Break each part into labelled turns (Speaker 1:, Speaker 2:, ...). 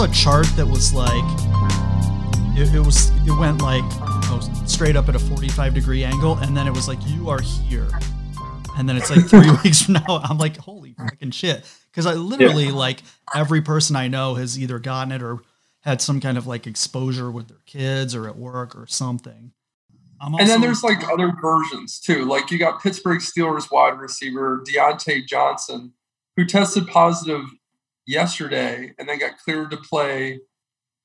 Speaker 1: saw a chart that was like, it, it was, it went like you know, straight up at a 45 degree angle, and then it was like, you are here. And then it's like three weeks from now, I'm like, holy fucking shit. Because I literally, yeah. like, every person I know has either gotten it or had some kind of like exposure with their kids or at work or something.
Speaker 2: Also, and then there's like other versions too. Like you got Pittsburgh Steelers wide receiver Diontae Johnson, who tested positive yesterday and then got cleared to play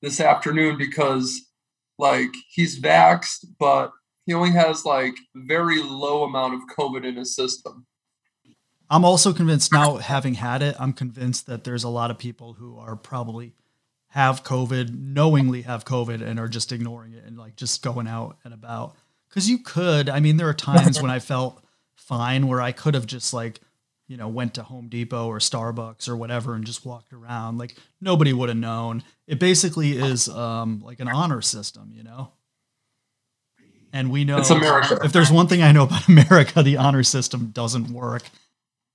Speaker 2: this afternoon because like he's vaxxed, but he only has like very low amount of COVID in his system.
Speaker 1: I'm also convinced now, having had it, I'm convinced that there's a lot of people who are probably have COVID, knowingly have COVID, and are just ignoring it and like just going out and about. Because you could, I mean, there are times when I felt fine where I could have just like you know, went to Home Depot or Starbucks or whatever and just walked around. Like nobody would have known. It basically is um, like an honor system, you know. And we know
Speaker 2: it's America.
Speaker 1: If there's one thing I know about America, the honor system doesn't work.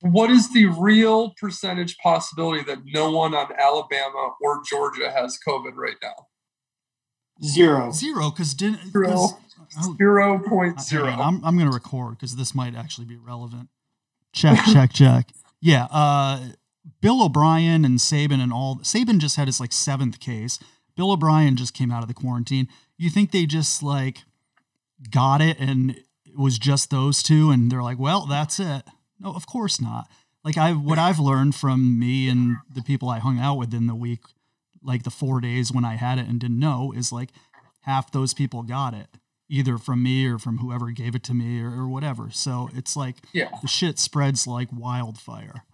Speaker 2: What is the real percentage possibility that no one on Alabama or Georgia has COVID right now?
Speaker 3: Zero.
Speaker 1: Zero, because didn't
Speaker 2: zero. Zero point zero.
Speaker 1: I'm I'm gonna record because this might actually be relevant. Check, check, check. Yeah. Uh, Bill O'Brien and Saban and all Saban just had his like seventh case. Bill O'Brien just came out of the quarantine. You think they just like got it and it was just those two and they're like, well, that's it. No, of course not. Like I what I've learned from me and the people I hung out with in the week, like the four days when I had it and didn't know, is like half those people got it either from me or from whoever gave it to me or, or whatever. So it's like
Speaker 2: yeah.
Speaker 1: the shit spreads like wildfire.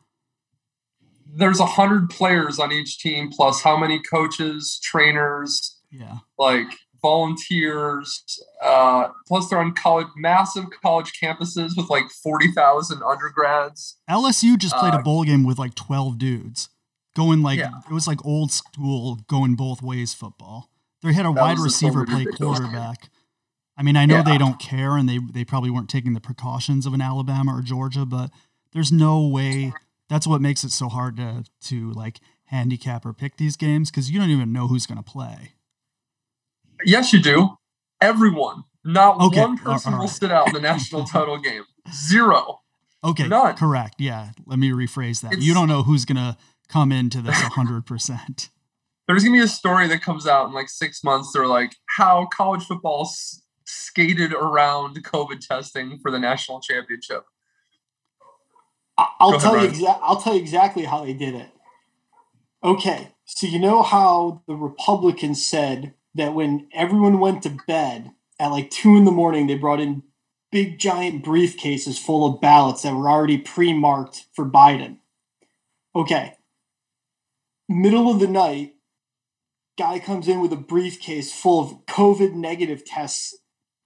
Speaker 2: There's a hundred players on each team, plus how many coaches, trainers,
Speaker 1: yeah,
Speaker 2: like volunteers. Uh, plus, they're on college, massive college campuses with like forty thousand undergrads.
Speaker 1: LSU just played uh, a bowl game with like twelve dudes, going like yeah. it was like old school, going both ways football. They had a that wide receiver play quarterback. I mean, I know yeah. they don't care and they they probably weren't taking the precautions of an Alabama or Georgia, but there's no way that's what makes it so hard to to like handicap or pick these games because you don't even know who's going to play.
Speaker 2: Yes, you do. Everyone, not okay. one person right. will sit out in the national title game. Zero.
Speaker 1: Okay, None. correct. Yeah, let me rephrase that. It's, you don't know who's going to come into this 100%.
Speaker 2: There's going to be a story that comes out in like six months. They're like, how college football skated around COVID testing for the national championship.
Speaker 3: I'll tell you. Exa- I'll tell you exactly how they did it. Okay, so you know how the Republicans said that when everyone went to bed at like two in the morning, they brought in big giant briefcases full of ballots that were already pre-marked for Biden. Okay, middle of the night, guy comes in with a briefcase full of COVID negative tests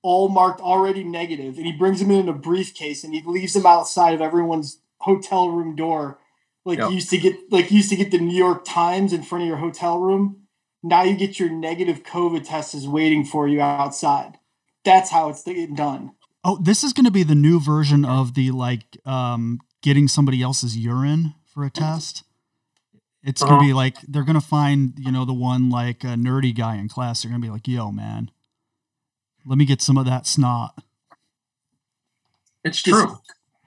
Speaker 3: all marked already negative, and he brings them in, in a briefcase and he leaves them outside of everyone's hotel room door. Like yep. you used to get, like you used to get the New York Times in front of your hotel room. Now you get your negative COVID test is waiting for you outside. That's how it's getting done.
Speaker 1: Oh, this is going to be the new version of the like um, getting somebody else's urine for a test. It's uh-huh. gonna be like they're gonna find you know the one like a nerdy guy in class. They're gonna be like, "Yo, man, let me get some of that snot.
Speaker 2: It's true.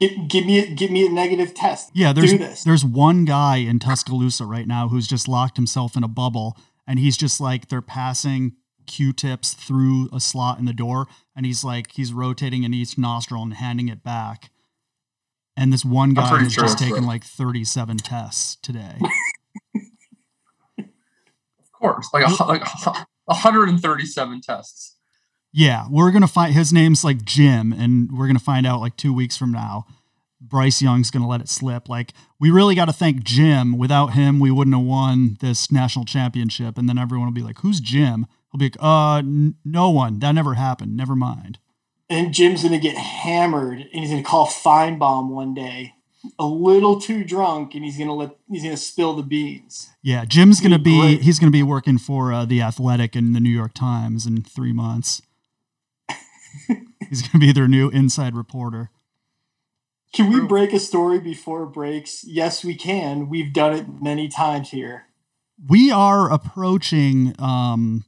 Speaker 3: Give, give, me a, give me a negative test.
Speaker 1: Yeah, there's there's one guy in Tuscaloosa right now who's just locked himself in a bubble, and he's just like they're passing Q-tips through a slot in the door, and he's like he's rotating in each nostril and handing it back. And this one guy has sure just taken right. like 37 tests today.
Speaker 2: of course, like, a, like 137 tests.
Speaker 1: Yeah, we're gonna find his name's like Jim, and we're gonna find out like two weeks from now. Bryce Young's gonna let it slip. Like we really got to thank Jim. Without him, we wouldn't have won this national championship. And then everyone will be like, "Who's Jim?" He'll be like, "Uh, n- no one. That never happened. Never mind."
Speaker 3: And Jim's gonna get hammered, and he's gonna call Finebaum one day, a little too drunk, and he's gonna let he's gonna spill the beans.
Speaker 1: Yeah, Jim's gonna be, be he's gonna be working for uh, the Athletic and the New York Times in three months. He's going to be their new inside reporter.
Speaker 3: Can we break a story before it breaks? Yes, we can. We've done it many times here.
Speaker 1: we are approaching um,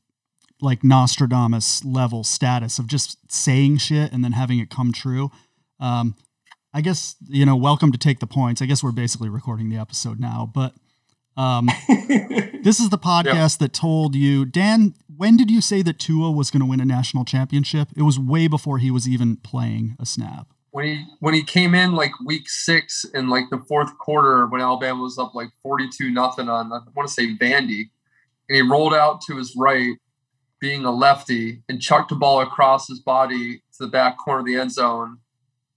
Speaker 1: like Nostradamus level status of just saying shit and then having it come true. Um, I guess you know, welcome to take the points. I guess we're basically recording the episode now, but um, this is the podcast yep. that told you, Dan. When did you say that Tua was going to win a national championship? It was way before he was even playing a snap.
Speaker 2: When he when he came in like week six in like the fourth quarter when Alabama was up like forty two nothing on I want to say Vandy, and he rolled out to his right, being a lefty, and chucked the ball across his body to the back corner of the end zone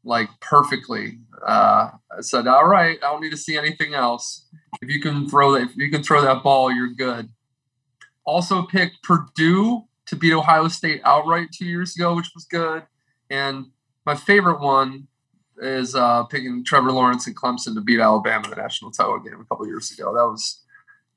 Speaker 2: like perfectly. Uh, I said, "All right, I don't need to see anything else. If you can throw that, if you can throw that ball, you're good." Also picked Purdue to beat Ohio State outright two years ago, which was good. And my favorite one is uh, picking Trevor Lawrence and Clemson to beat Alabama in the national title game a couple years ago. That was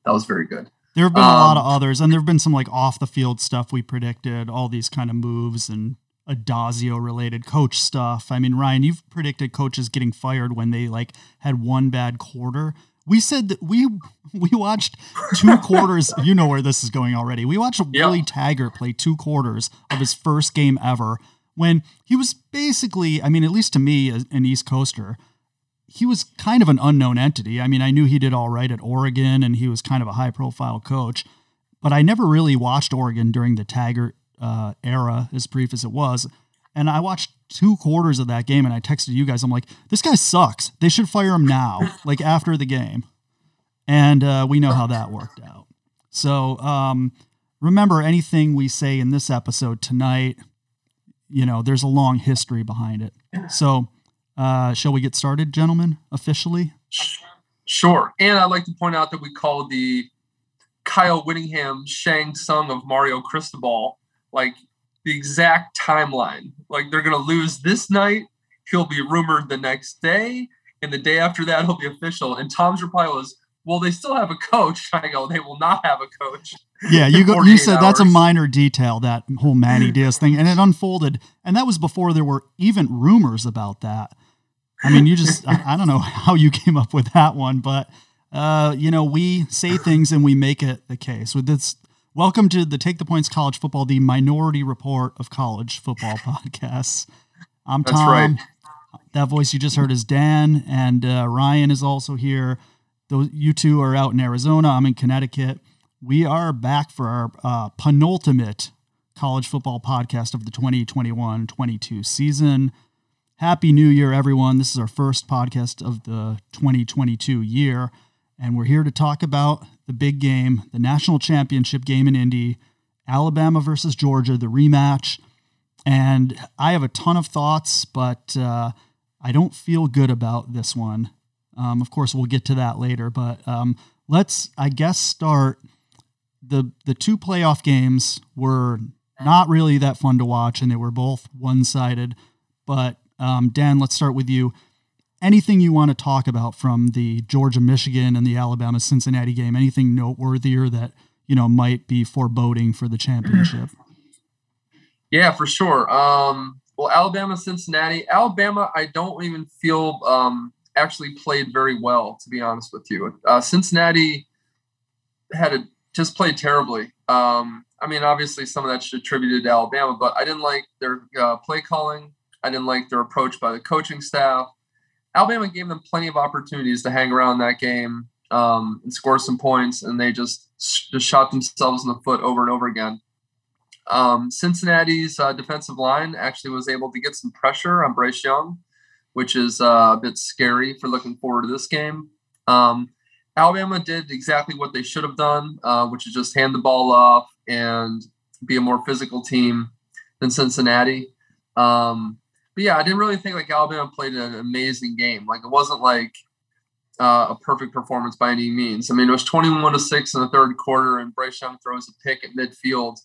Speaker 2: that was very good.
Speaker 1: There have been um, a lot of um, others, and there have been some like off the field stuff we predicted, all these kind of moves and Addazio related coach stuff. I mean, Ryan, you've predicted coaches getting fired when they like had one bad quarter. We said that we we watched two quarters. You know where this is going already. We watched yep. Willie Taggart play two quarters of his first game ever when he was basically, I mean, at least to me, an East Coaster, he was kind of an unknown entity. I mean, I knew he did all right at Oregon and he was kind of a high profile coach, but I never really watched Oregon during the Taggart uh, era, as brief as it was. And I watched two quarters of that game and I texted you guys. I'm like, this guy sucks. They should fire him now, like after the game. And uh, we know how that worked out. So um, remember anything we say in this episode tonight, you know, there's a long history behind it. So uh, shall we get started, gentlemen, officially?
Speaker 2: Sure. And I'd like to point out that we call the Kyle Whittingham Shang Tsung of Mario Cristobal like the exact timeline. Like they're going to lose this night. He'll be rumored the next day. And the day after that, he'll be official. And Tom's reply was, well, they still have a coach. I go, they will not have a coach.
Speaker 1: Yeah, you go, you said hours. that's a minor detail, that whole Manny Diaz thing. And it unfolded. And that was before there were even rumors about that. I mean, you just, I, I, don't know how you came up with that one, but, uh, you know, we say things and we make it the case. With this Welcome to the Take the Points College Football, the minority report of college football podcasts. I'm Tom. Right. That voice you just heard is Dan, and uh, Ryan is also here. Those you two are out in Arizona. I'm in Connecticut. We are back for our uh, penultimate college football podcast of the 2021-22 season. Happy New Year, everyone! This is our first podcast of the 2022 year, and we're here to talk about the big game, the national championship game in Indy, Alabama versus Georgia, the rematch. And I have a ton of thoughts, but uh, I don't feel good about this one. Um, of course, we'll get to that later, but um, let's, I guess, start. The, the two playoff games were not really that fun to watch, and they were both one sided. But um, Dan, let's start with you anything you want to talk about from the Georgia Michigan and the Alabama Cincinnati game? Anything noteworthier that you know might be foreboding for the championship?
Speaker 2: Yeah, for sure. Um, well, Alabama Cincinnati, Alabama, I don't even feel um, actually played very well, to be honest with you. Uh, Cincinnati had a, just played terribly. Um, I mean, obviously, some of that should attributed to Alabama, but I didn't like their uh, play calling. I didn't like their approach by the coaching staff. Alabama gave them plenty of opportunities to hang around that game um, and score some points, and they just just shot themselves in the foot over and over again. Um, Cincinnati's uh, defensive line actually was able to get some pressure on Bryce Young, which is uh, a bit scary for looking forward to this game. Um, Alabama did exactly what they should have done, uh, which is just hand the ball off and be a more physical team than Cincinnati. Um, but yeah, I didn't really think like Alabama played an amazing game. Like it wasn't like uh, a perfect performance by any means. I mean, it was 21 to six in the third quarter, and Bryce Young throws a pick at midfield.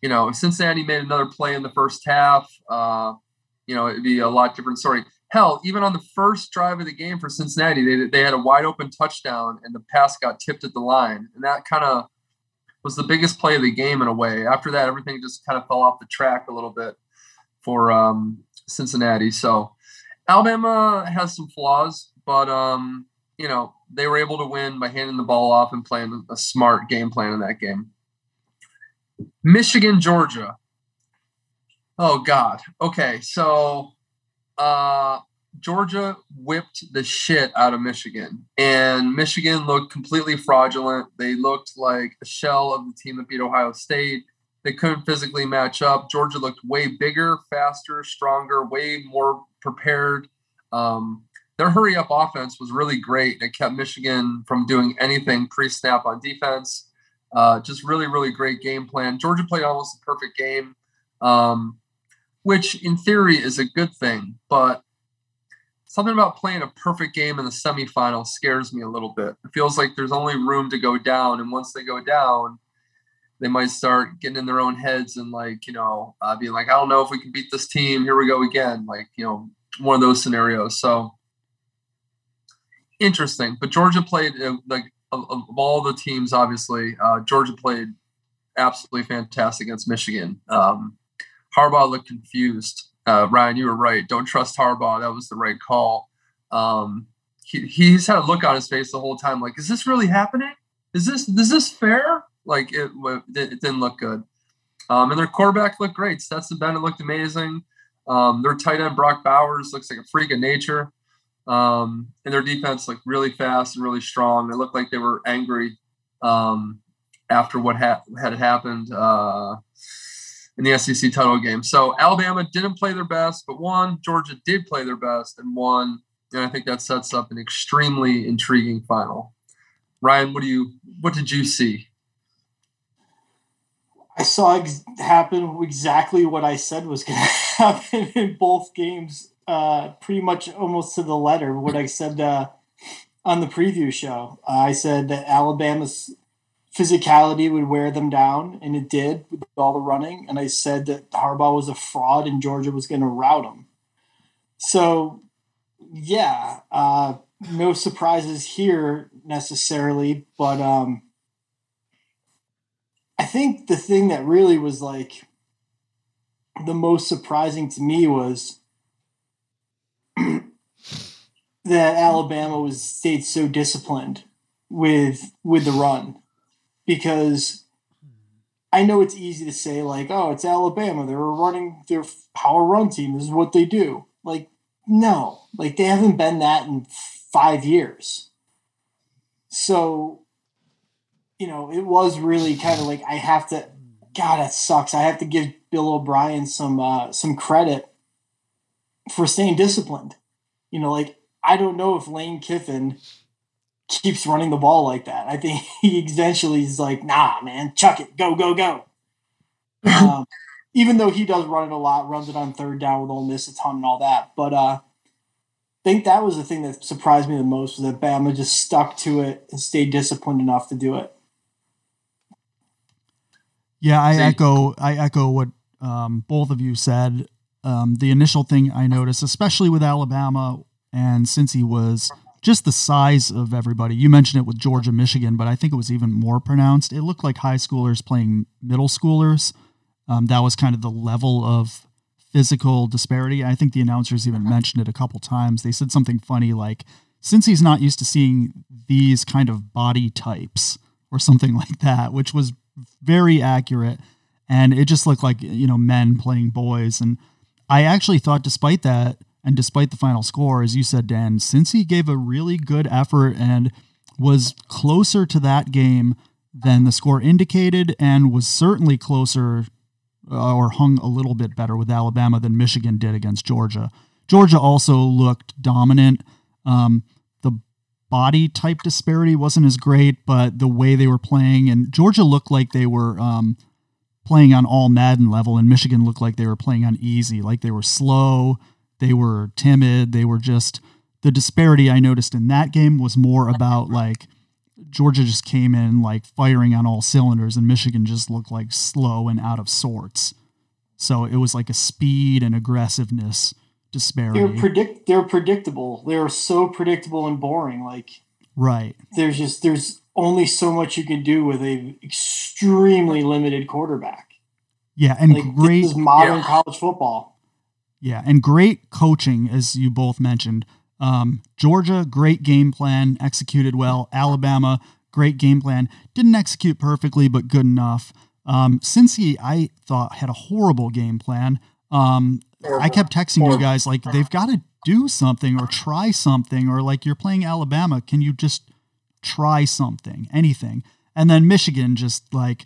Speaker 2: You know, Cincinnati made another play in the first half, uh, you know, it'd be a lot different story. Hell, even on the first drive of the game for Cincinnati, they, they had a wide open touchdown and the pass got tipped at the line. And that kind of was the biggest play of the game in a way. After that, everything just kind of fell off the track a little bit for um, Cincinnati. So Alabama has some flaws, but um, you know they were able to win by handing the ball off and playing a smart game plan in that game. Michigan, Georgia. Oh God. Okay, so uh, Georgia whipped the shit out of Michigan, and Michigan looked completely fraudulent. They looked like a shell of the team that beat Ohio State. They couldn't physically match up. Georgia looked way bigger, faster, stronger, way more prepared. Um, their hurry up offense was really great. It kept Michigan from doing anything pre snap on defense. Uh, just really, really great game plan. Georgia played almost a perfect game, um, which in theory is a good thing, but something about playing a perfect game in the semifinal scares me a little bit. It feels like there's only room to go down, and once they go down, they might start getting in their own heads and like you know uh, being like, I don't know if we can beat this team. Here we go again, like you know one of those scenarios. So interesting. But Georgia played uh, like of, of, all the teams, obviously, uh, Georgia played absolutely fantastic against Michigan. Um, Harbaugh looked confused. Uh, Ryan, you were right. Don't trust Harbaugh. That was the right call. Um, he, he's had a look on his face the whole time, like, is this really happening? Is this is this fair? Like, it, it didn't look good. Um, and their quarterback looked great. Stetson Bennett looked amazing. Um, their tight end Brock Bowers looks like a freak of nature. Um, and their defense looked really fast and really strong. They looked like they were angry um, after what ha- had happened uh, in the SEC title game. So Alabama didn't play their best, but won. Georgia did play their best and won. And I think that sets up an extremely intriguing final. Ryan, what do you what did you see?
Speaker 3: I saw ex- happen exactly what I said was going to happen in both games, uh, pretty much almost to the letter. What I said uh, on the preview show, uh, I said that Alabama's physicality would wear them down, and it did with all the running. And I said that Harbaugh was a fraud, and Georgia was going to rout him. So, yeah, uh, no surprises here necessarily, but. Um, I think the thing that really was like the most surprising to me was that Alabama was stayed so disciplined with with the run. Because I know it's easy to say like oh it's Alabama. They're running their power run team. This is what they do. Like no. Like they haven't been that in 5 years. So you know, it was really kind of like I have to. God, that sucks. I have to give Bill O'Brien some uh, some credit for staying disciplined. You know, like I don't know if Lane Kiffin keeps running the ball like that. I think he eventually is like, nah, man, chuck it, go, go, go. um, even though he does run it a lot, runs it on third down with Ole Miss a ton and all that. But uh, I think that was the thing that surprised me the most was that Bama just stuck to it and stayed disciplined enough to do it.
Speaker 1: Yeah, I echo I echo what um, both of you said. Um, the initial thing I noticed, especially with Alabama, and Cincy was just the size of everybody. You mentioned it with Georgia, Michigan, but I think it was even more pronounced. It looked like high schoolers playing middle schoolers. Um, that was kind of the level of physical disparity. I think the announcers even mentioned it a couple times. They said something funny like, Cincy's not used to seeing these kind of body types or something like that, which was very accurate. And it just looked like, you know, men playing boys. And I actually thought, despite that, and despite the final score, as you said, Dan, Cincy gave a really good effort and was closer to that game than the score indicated, and was certainly closer uh, or hung a little bit better with Alabama than Michigan did against Georgia. Georgia also looked dominant. Um, body type disparity wasn't as great, but the way they were playing and Georgia looked like they were um, playing on all Madden level, and Michigan looked like they were playing on easy, like they were slow, they were timid, they were just the disparity I noticed in that game was more about like Georgia just came in like firing on all cylinders, and Michigan just looked like slow and out of sorts. So it was like a speed and aggressiveness disparity.
Speaker 3: They're predict they're predictable. They're so predictable and boring. Like
Speaker 1: right.
Speaker 3: There's just there's only so much you can do with a extremely limited quarterback.
Speaker 1: Yeah, and like, great
Speaker 3: modern yeah. college football.
Speaker 1: Yeah, and great coaching, as you both mentioned. Um, Georgia, great game plan, executed well. Alabama, great game plan, didn't execute perfectly, but good enough. Um, Cincy, I thought had a horrible game plan. Um, I kept texting you guys like they've got to do something or try something or like you're playing Alabama, can you just try something, anything? And then Michigan just like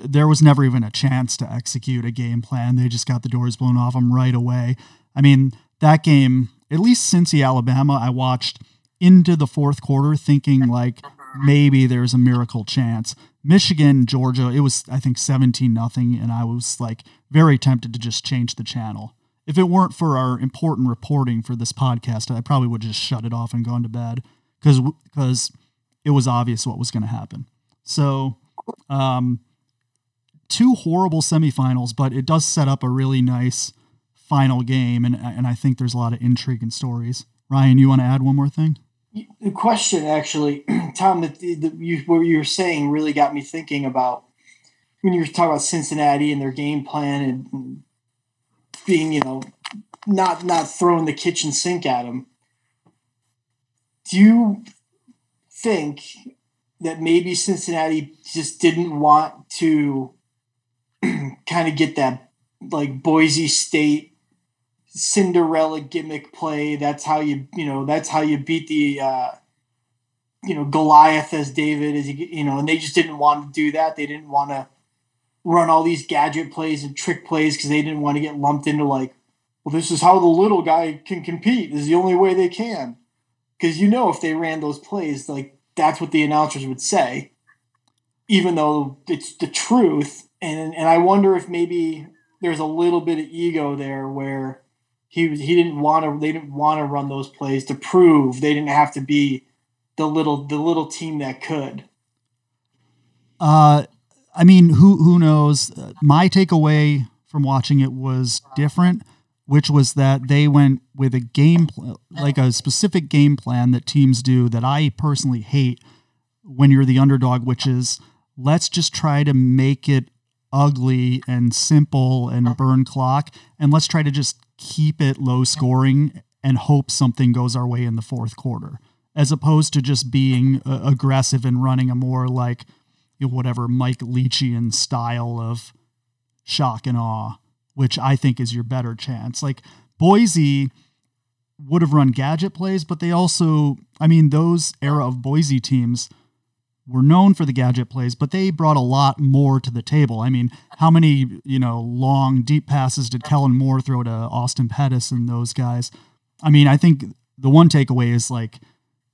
Speaker 1: there was never even a chance to execute a game plan. They just got the doors blown off them right away. I mean, that game, at least Cincy Alabama, I watched into the fourth quarter thinking like maybe there's a miracle chance. Michigan, Georgia, it was I think 17 nothing and I was like very tempted to just change the channel. If it weren't for our important reporting for this podcast, I probably would just shut it off and gone to bed cuz cuz it was obvious what was going to happen. So, um, two horrible semifinals, but it does set up a really nice final game, and and I think there's a lot of intrigue and stories. Ryan, you want to add one more thing?
Speaker 3: The question, actually, Tom, that you, what you were saying really got me thinking about when you were talking about Cincinnati and their game plan and being, you know, not not throwing the kitchen sink at them. Do you think that maybe Cincinnati just didn't want to kind of get that like Boise State Cinderella gimmick play. That's how you you know that's how you beat the uh, you know Goliath as David as you you know, and they just didn't want to do that. They didn't want to run all these gadget plays and trick plays because they didn't want to get lumped into like, well, this is how the little guy can compete. This is the only way they can. Because you know, if they ran those plays, like that's what the announcers would say, even though it's the truth and and I wonder if maybe there's a little bit of ego there where he he didn't want to they didn't want to run those plays to prove they didn't have to be the little the little team that could.
Speaker 1: Uh, I mean, who who knows? My takeaway from watching it was different, which was that they went with a game pl- like a specific game plan that teams do that I personally hate when you're the underdog, which is let's just try to make it ugly and simple and burn clock. And let's try to just keep it low scoring and hope something goes our way in the fourth quarter, as opposed to just being uh, aggressive and running a more like you know, whatever Mike Leachian style of shock and awe, which I think is your better chance. Like Boise would have run gadget plays, but they also, I mean, those era of Boise teams were known for the gadget plays, but they brought a lot more to the table. I mean, how many, you know, long, deep passes did Kellen Moore throw to Austin Pettis and those guys? I mean, I think the one takeaway is like,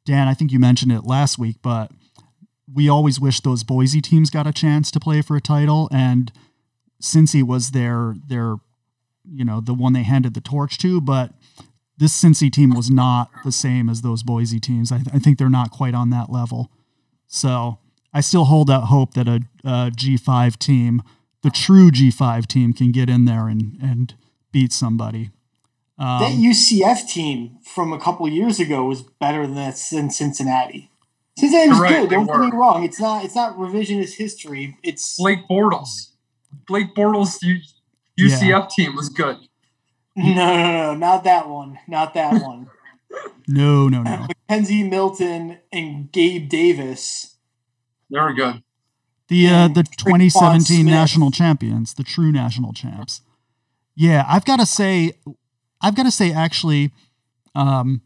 Speaker 1: Dan, I think you mentioned it last week, but we always wish those Boise teams got a chance to play for a title. And Cincy was their, their, you know, the one they handed the torch to, but this Cincy team was not the same as those Boise teams. I, th- I think they're not quite on that level. So I still hold out hope that a a G5 team, the true G5 team, can get in there and, and beat somebody.
Speaker 3: Um, that UCF team from a couple years ago was better than that than Cincinnati. Cincinnati was right, good. Don't get me wrong. It's not. It's not revisionist history. It's
Speaker 2: Blake Bortles. Blake Bortles UCF yeah. team was good.
Speaker 3: No, no, no, not that one. Not that one.
Speaker 1: No, no, no.
Speaker 3: McKenzie Milton and Gabe Davis.
Speaker 2: They were good.
Speaker 1: The uh, the 2017 national champions, the true national champs. Yeah, I've got to say, I've got to say, actually, um,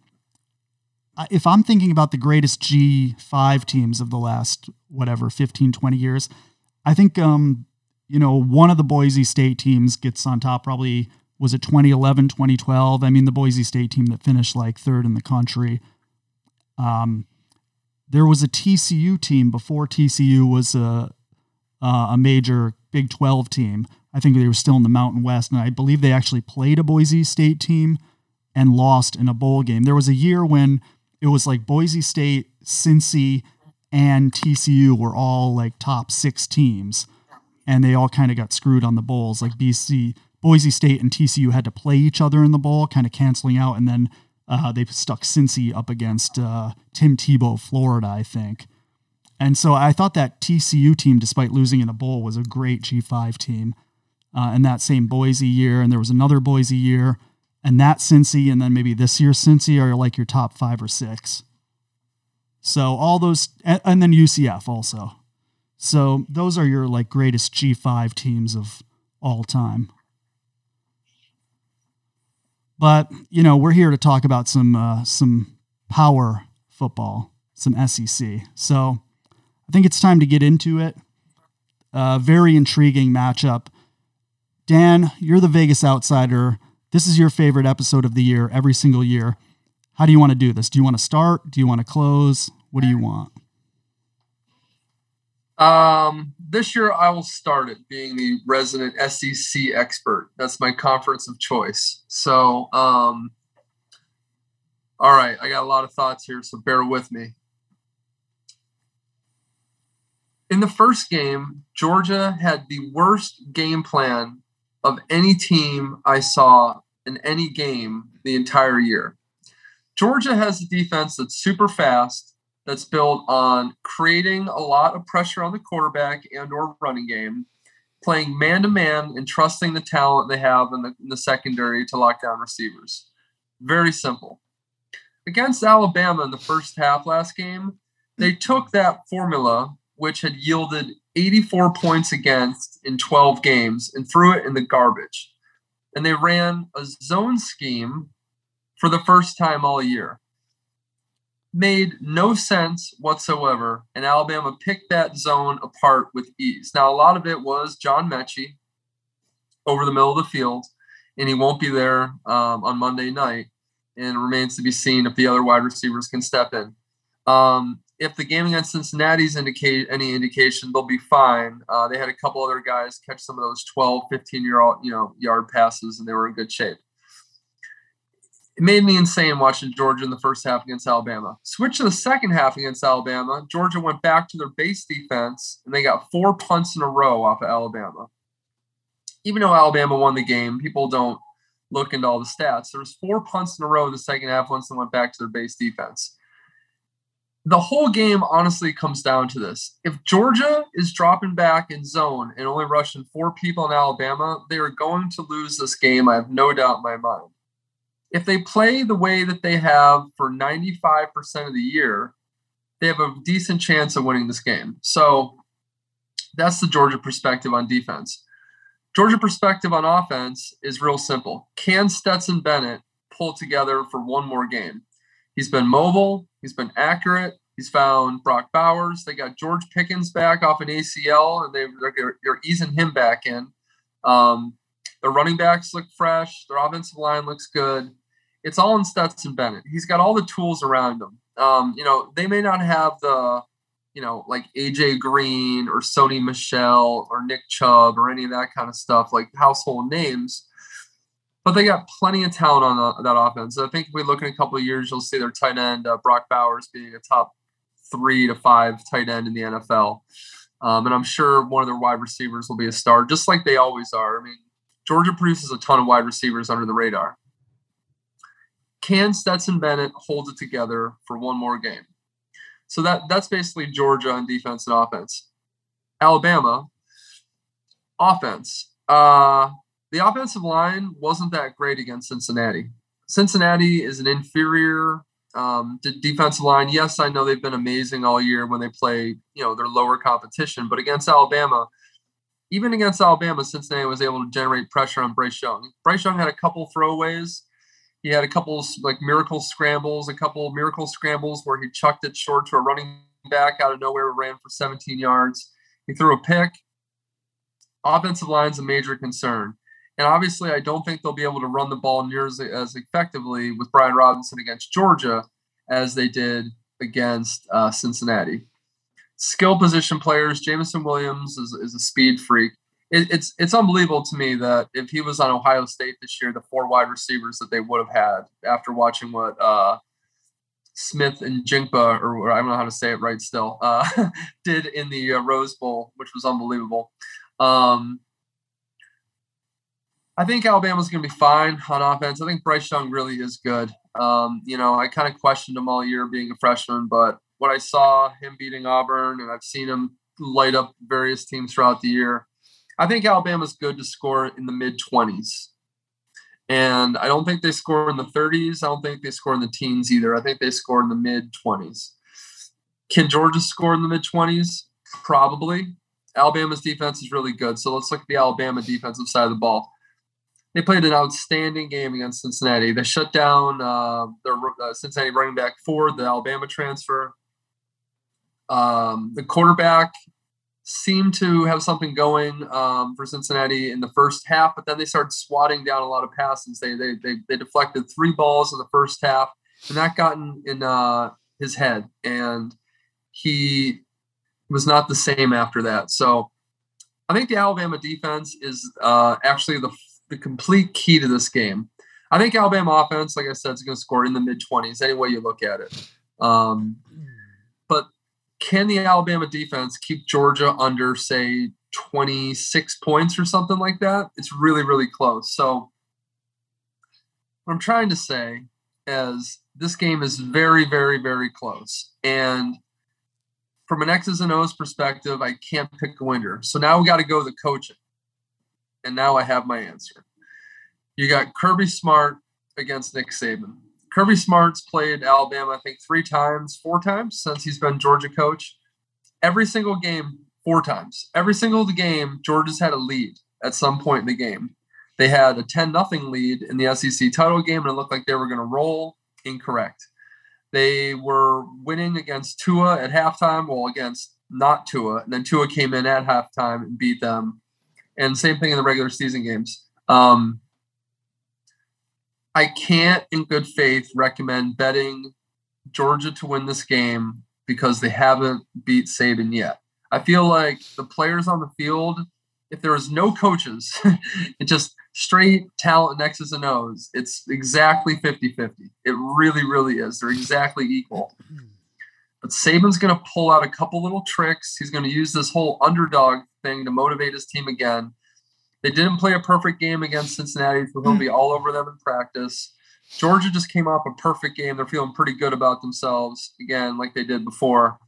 Speaker 1: if I'm thinking about the greatest G5 teams of the last whatever 15, 20 years, I think um, you know one of the Boise State teams gets on top probably was it 2011, 2012? I mean, the Boise State team that finished like third in the country. Um, there was a TCU team before TCU was a a major Big 12 team. I think they were still in the Mountain West, and I believe they actually played a Boise State team and lost in a bowl game. There was a year when it was like Boise State, Cincy, and TCU were all like top six teams, and they all kind of got screwed on the bowls. Like BC, Boise State and TCU had to play each other in the bowl, kind of canceling out, and then uh, they stuck Cincy up against uh, Tim Tebow, Florida, I think. And so I thought that TCU team, despite losing in a bowl, was a great G5 team. Uh, in that same Boise year, and there was another Boise year, and that Cincy, and then maybe this year's Cincy are like your top five or six. So all those, and, and then UCF also. So those are your like greatest G5 teams of all time. But you know, we're here to talk about some uh, some power football, some SEC. So I think it's time to get into it. Uh, very intriguing matchup. Dan, you're the Vegas outsider. This is your favorite episode of the year, every single year. How do you want to do this? Do you want to start? Do you want to close? What do you want?
Speaker 2: Um, this year I will start it being the resident SEC expert. That's my conference of choice. So, um, all right, I got a lot of thoughts here, so bear with me. In the first game, Georgia had the worst game plan of any team I saw in any game the entire year. Georgia has a defense that's super fast, that's built on creating a lot of pressure on the quarterback and or running game, playing man to man and trusting the talent they have in the, in the secondary to lock down receivers. Very simple. Against Alabama in the first half last game, they took that formula, which had yielded 84 points against in 12 games, and threw it in the garbage. And they ran a zone scheme for the first time all year made no sense whatsoever, and Alabama picked that zone apart with ease. Now, a lot of it was John Metchie over the middle of the field, and he won't be there um, on Monday night, and remains to be seen if the other wide receivers can step in. Um, if the game against Cincinnati's indicate any indication, they'll be fine. Uh, they had a couple other guys catch some of those 12, 15 year old, you know, yard passes, and they were in good shape it made me insane watching Georgia in the first half against Alabama. Switch to the second half against Alabama. Georgia went back to their base defense and they got four punts in a row off of Alabama. Even though Alabama won the game, people don't look into all the stats. There was four punts in a row in the second half once they went back to their base defense. The whole game honestly comes down to this. If Georgia is dropping back in zone and only rushing four people in Alabama, they are going to lose this game. I have no doubt in my mind if they play the way that they have for 95% of the year, they have a decent chance of winning this game. So that's the Georgia perspective on defense. Georgia perspective on offense is real simple. Can Stetson Bennett pull together for one more game? He's been mobile, he's been accurate, he's found Brock Bowers. They got George Pickens back off an ACL, and they, they're, they're easing him back in. Um, their running backs look fresh. Their offensive line looks good. It's all in Stetson Bennett. He's got all the tools around him. Um, you know, they may not have the, you know, like AJ Green or Sony Michel or Nick Chubb or any of that kind of stuff, like household names. But they got plenty of talent on the, that offense. I think if we look in a couple of years, you'll see their tight end, uh, Brock Bowers, being a top three to five tight end in the NFL. Um, and I'm sure one of their wide receivers will be a star, just like they always are. I mean, Georgia produces a ton of wide receivers under the radar. Can Stetson Bennett hold it together for one more game? So that that's basically Georgia on defense and offense. Alabama offense. Uh, the offensive line wasn't that great against Cincinnati. Cincinnati is an inferior um, defensive line. Yes, I know they've been amazing all year when they play, you know, their lower competition, but against Alabama, even against Alabama, Cincinnati was able to generate pressure on Bryce Young. Bryce Young had a couple throwaways. He had a couple like miracle scrambles, a couple miracle scrambles where he chucked it short to a running back out of nowhere, ran for 17 yards. He threw a pick. Offensive line's a major concern. And obviously, I don't think they'll be able to run the ball near as, as effectively with Brian Robinson against Georgia as they did against uh, Cincinnati skill position players. Jameson Williams is, is a speed freak. It, it's it's unbelievable to me that if he was on Ohio State this year, the four wide receivers that they would have had after watching what uh, Smith-Njigba, or I don't know how to say it right still, uh, did in the uh, Rose Bowl, which was unbelievable. Um, I think Alabama's going to be fine on offense. I think Bryce Young really is good. Um, you know, I kind of questioned him all year being a freshman, but what I saw him beating Auburn, and I've seen him light up various teams throughout the year. I think Alabama's good to score in the mid 20s. And I don't think they score in the 30s. I don't think they score in the teens either. I think they score in the mid 20s. Can Georgia score in the mid 20s? Probably. Alabama's defense is really good. So let's look at the Alabama defensive side of the ball. They played an outstanding game against Cincinnati. They shut down uh, their uh, Cincinnati running back Ford, the Alabama transfer. Um, the quarterback seemed to have something going um, for Cincinnati in the first half, but then they started swatting down a lot of passes. They they they, they deflected three balls in the first half, and that got in, in uh, his head, and he was not the same after that. So I think the Alabama defense is uh, actually the the complete key to this game. I think Alabama offense, like I said, is going to score in the mid twenties any way you look at it. Um, but can the Alabama defense keep Georgia under, say, 26 points or something like that? It's really, really close. So, what I'm trying to say is this game is very, very, very close. And from an X's and O's perspective, I can't pick a winner. So now we got to go to the coaching. And now I have my answer. You got Kirby Smart against Nick Saban. Kirby Smart's played Alabama, I think, three times, four times since he's been Georgia coach. Every single game, four times. Every single game, Georgia's had a lead at some point in the game. They had a 10 nothing lead in the SEC title game, and it looked like they were going to roll. Incorrect. They were winning against Tua at halftime, well, against not Tua, and then Tua came in at halftime and beat them. And same thing in the regular season games. Um, I can't, in good faith, recommend betting Georgia to win this game because they haven't beat Saban yet. I feel like the players on the field, if there was no coaches, it just straight talent and X's and O's, it's exactly 50 50. It really, really is. They're exactly equal. But Saban's going to pull out a couple little tricks. He's going to use this whole underdog thing to motivate his team again. They didn't play a perfect game against Cincinnati, so he'll be all over them in practice. Georgia just came off a perfect game. They're feeling pretty good about themselves again, like they did before.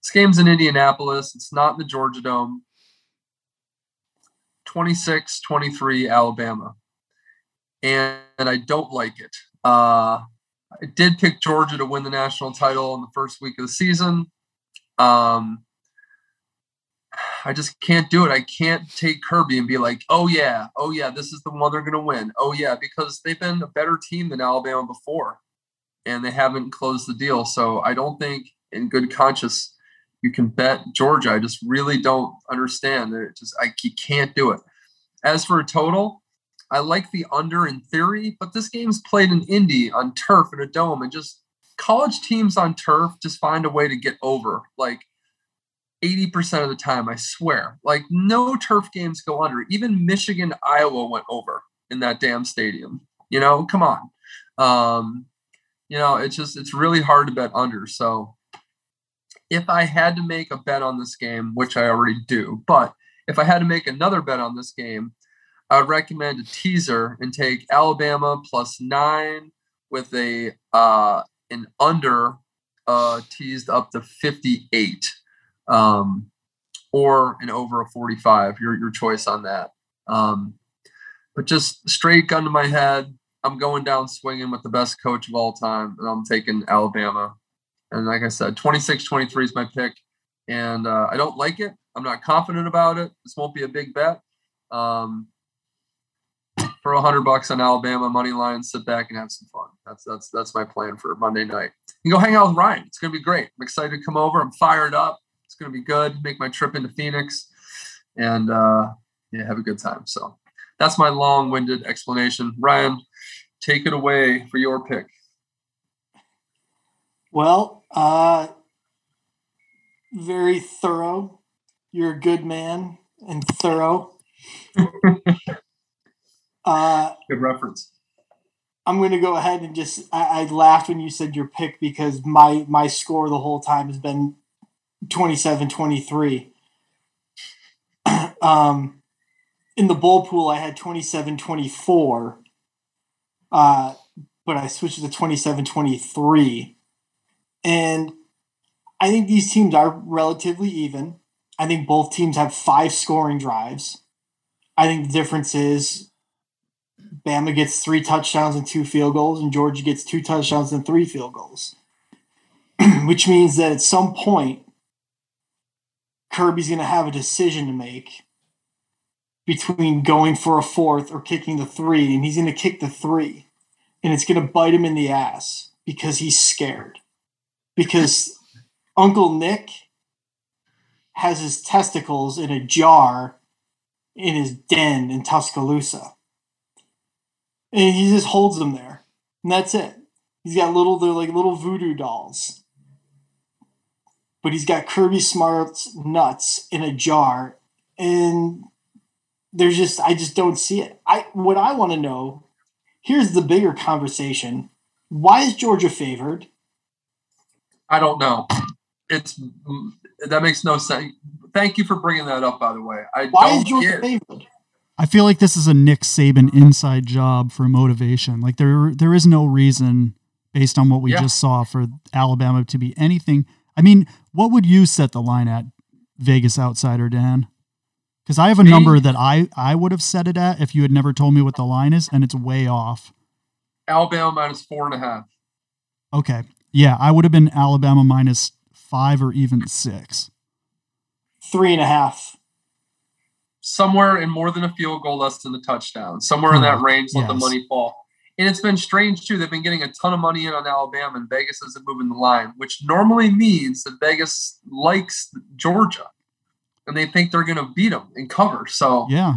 Speaker 2: This game's in Indianapolis. It's not in the Georgia Dome. 26 23 Alabama. And, and I don't like it. Uh, I did pick Georgia to win the national title in the first week of the season. Um, I just can't do it. I can't take Kirby and be like, oh yeah, oh yeah, this is the one they're gonna win. Oh yeah, because they've been a better team than Alabama before, and they haven't closed the deal. So I don't think, in good conscience, you can bet Georgia. I just really don't understand. It just I can't do it. As for a total, I like the under in theory, but this game's played in Indy on turf in a dome, and just college teams on turf just find a way to get over. Like 80% of the time, I swear. Like no turf games go under. Even Michigan, Iowa went over in that damn stadium. You know, come on. Um, you know, it's just it's really hard to bet under. So if I had to make a bet on this game, which I already do, but if I had to make another bet on this game, I would recommend a teaser and take Alabama plus nine with a uh, an under uh, teased up to 58 um, or an over a 45. Your your choice on that. Um, but just straight gun to my head, I'm going down swinging with the best coach of all time, and I'm taking Alabama. And like I said, 26 23 is my pick. And uh, I don't like it. I'm not confident about it. This won't be a big bet. Um, for a hundred bucks on Alabama money line, sit back and have some fun. That's that's that's my plan for Monday night. You go hang out with Ryan. It's gonna be great. I'm excited to come over. I'm fired up. It's going to be good. Make my trip into Phoenix and uh, yeah, have a good time. So that's my long winded explanation. Ryan, take it away for your pick.
Speaker 3: Well, uh, very thorough. You're a good man and thorough.
Speaker 2: uh, good reference.
Speaker 3: I'm going to go ahead and just. I, I, laughed when you said your pick because my my score the whole time has been 27 23. um, in the bowl pool, I had 27 24, uh, but I switched to 27 23. And I think these teams are relatively even. I think both teams have five scoring drives. I think the difference is Bama gets three touchdowns and two field goals, and Georgia gets two touchdowns and three field goals. Which means that at some point, Kirby's going to have a decision to make between going for a fourth or kicking the three, and he's going to kick the three, and it's going to bite him in the ass because he's scared. Because Uncle Nick has his testicles in a jar in his den in Tuscaloosa. And he just holds them there. And that's it. He's got little, they're like little voodoo dolls. But he's got Kirby Smart's nuts in a jar. And there's just, I just don't see it. I What I want to know here's the bigger conversation why is Georgia favored?
Speaker 2: I don't know. It's that makes no sense. Thank you for bringing that up. By the way, I
Speaker 3: why
Speaker 2: don't
Speaker 3: is Georgia
Speaker 2: get,
Speaker 3: favored?
Speaker 1: I feel like this is a Nick Saban inside job for motivation. Like there there is no reason based on what we
Speaker 2: Yeah.
Speaker 1: just saw for Alabama to be anything. I mean, what would you set the line at Vegas outsider Dan? Cuz I have a
Speaker 2: Me?
Speaker 1: number that I I would have set it at if you had never told me what the line is and it's way off.
Speaker 2: Alabama minus four and a half.
Speaker 1: Okay. Yeah, I would have been Alabama minus 5 or even 6.
Speaker 3: Three and a half.
Speaker 2: somewhere in more than a field goal, less than a touchdown, somewhere in that
Speaker 1: Correct.
Speaker 2: range, let the money fall. And it's been strange too. They've been getting a ton of money in on Alabama, and Vegas isn't moving the line, which normally means that Vegas likes Georgia, and they think they're going to beat them and cover. So
Speaker 1: Yeah.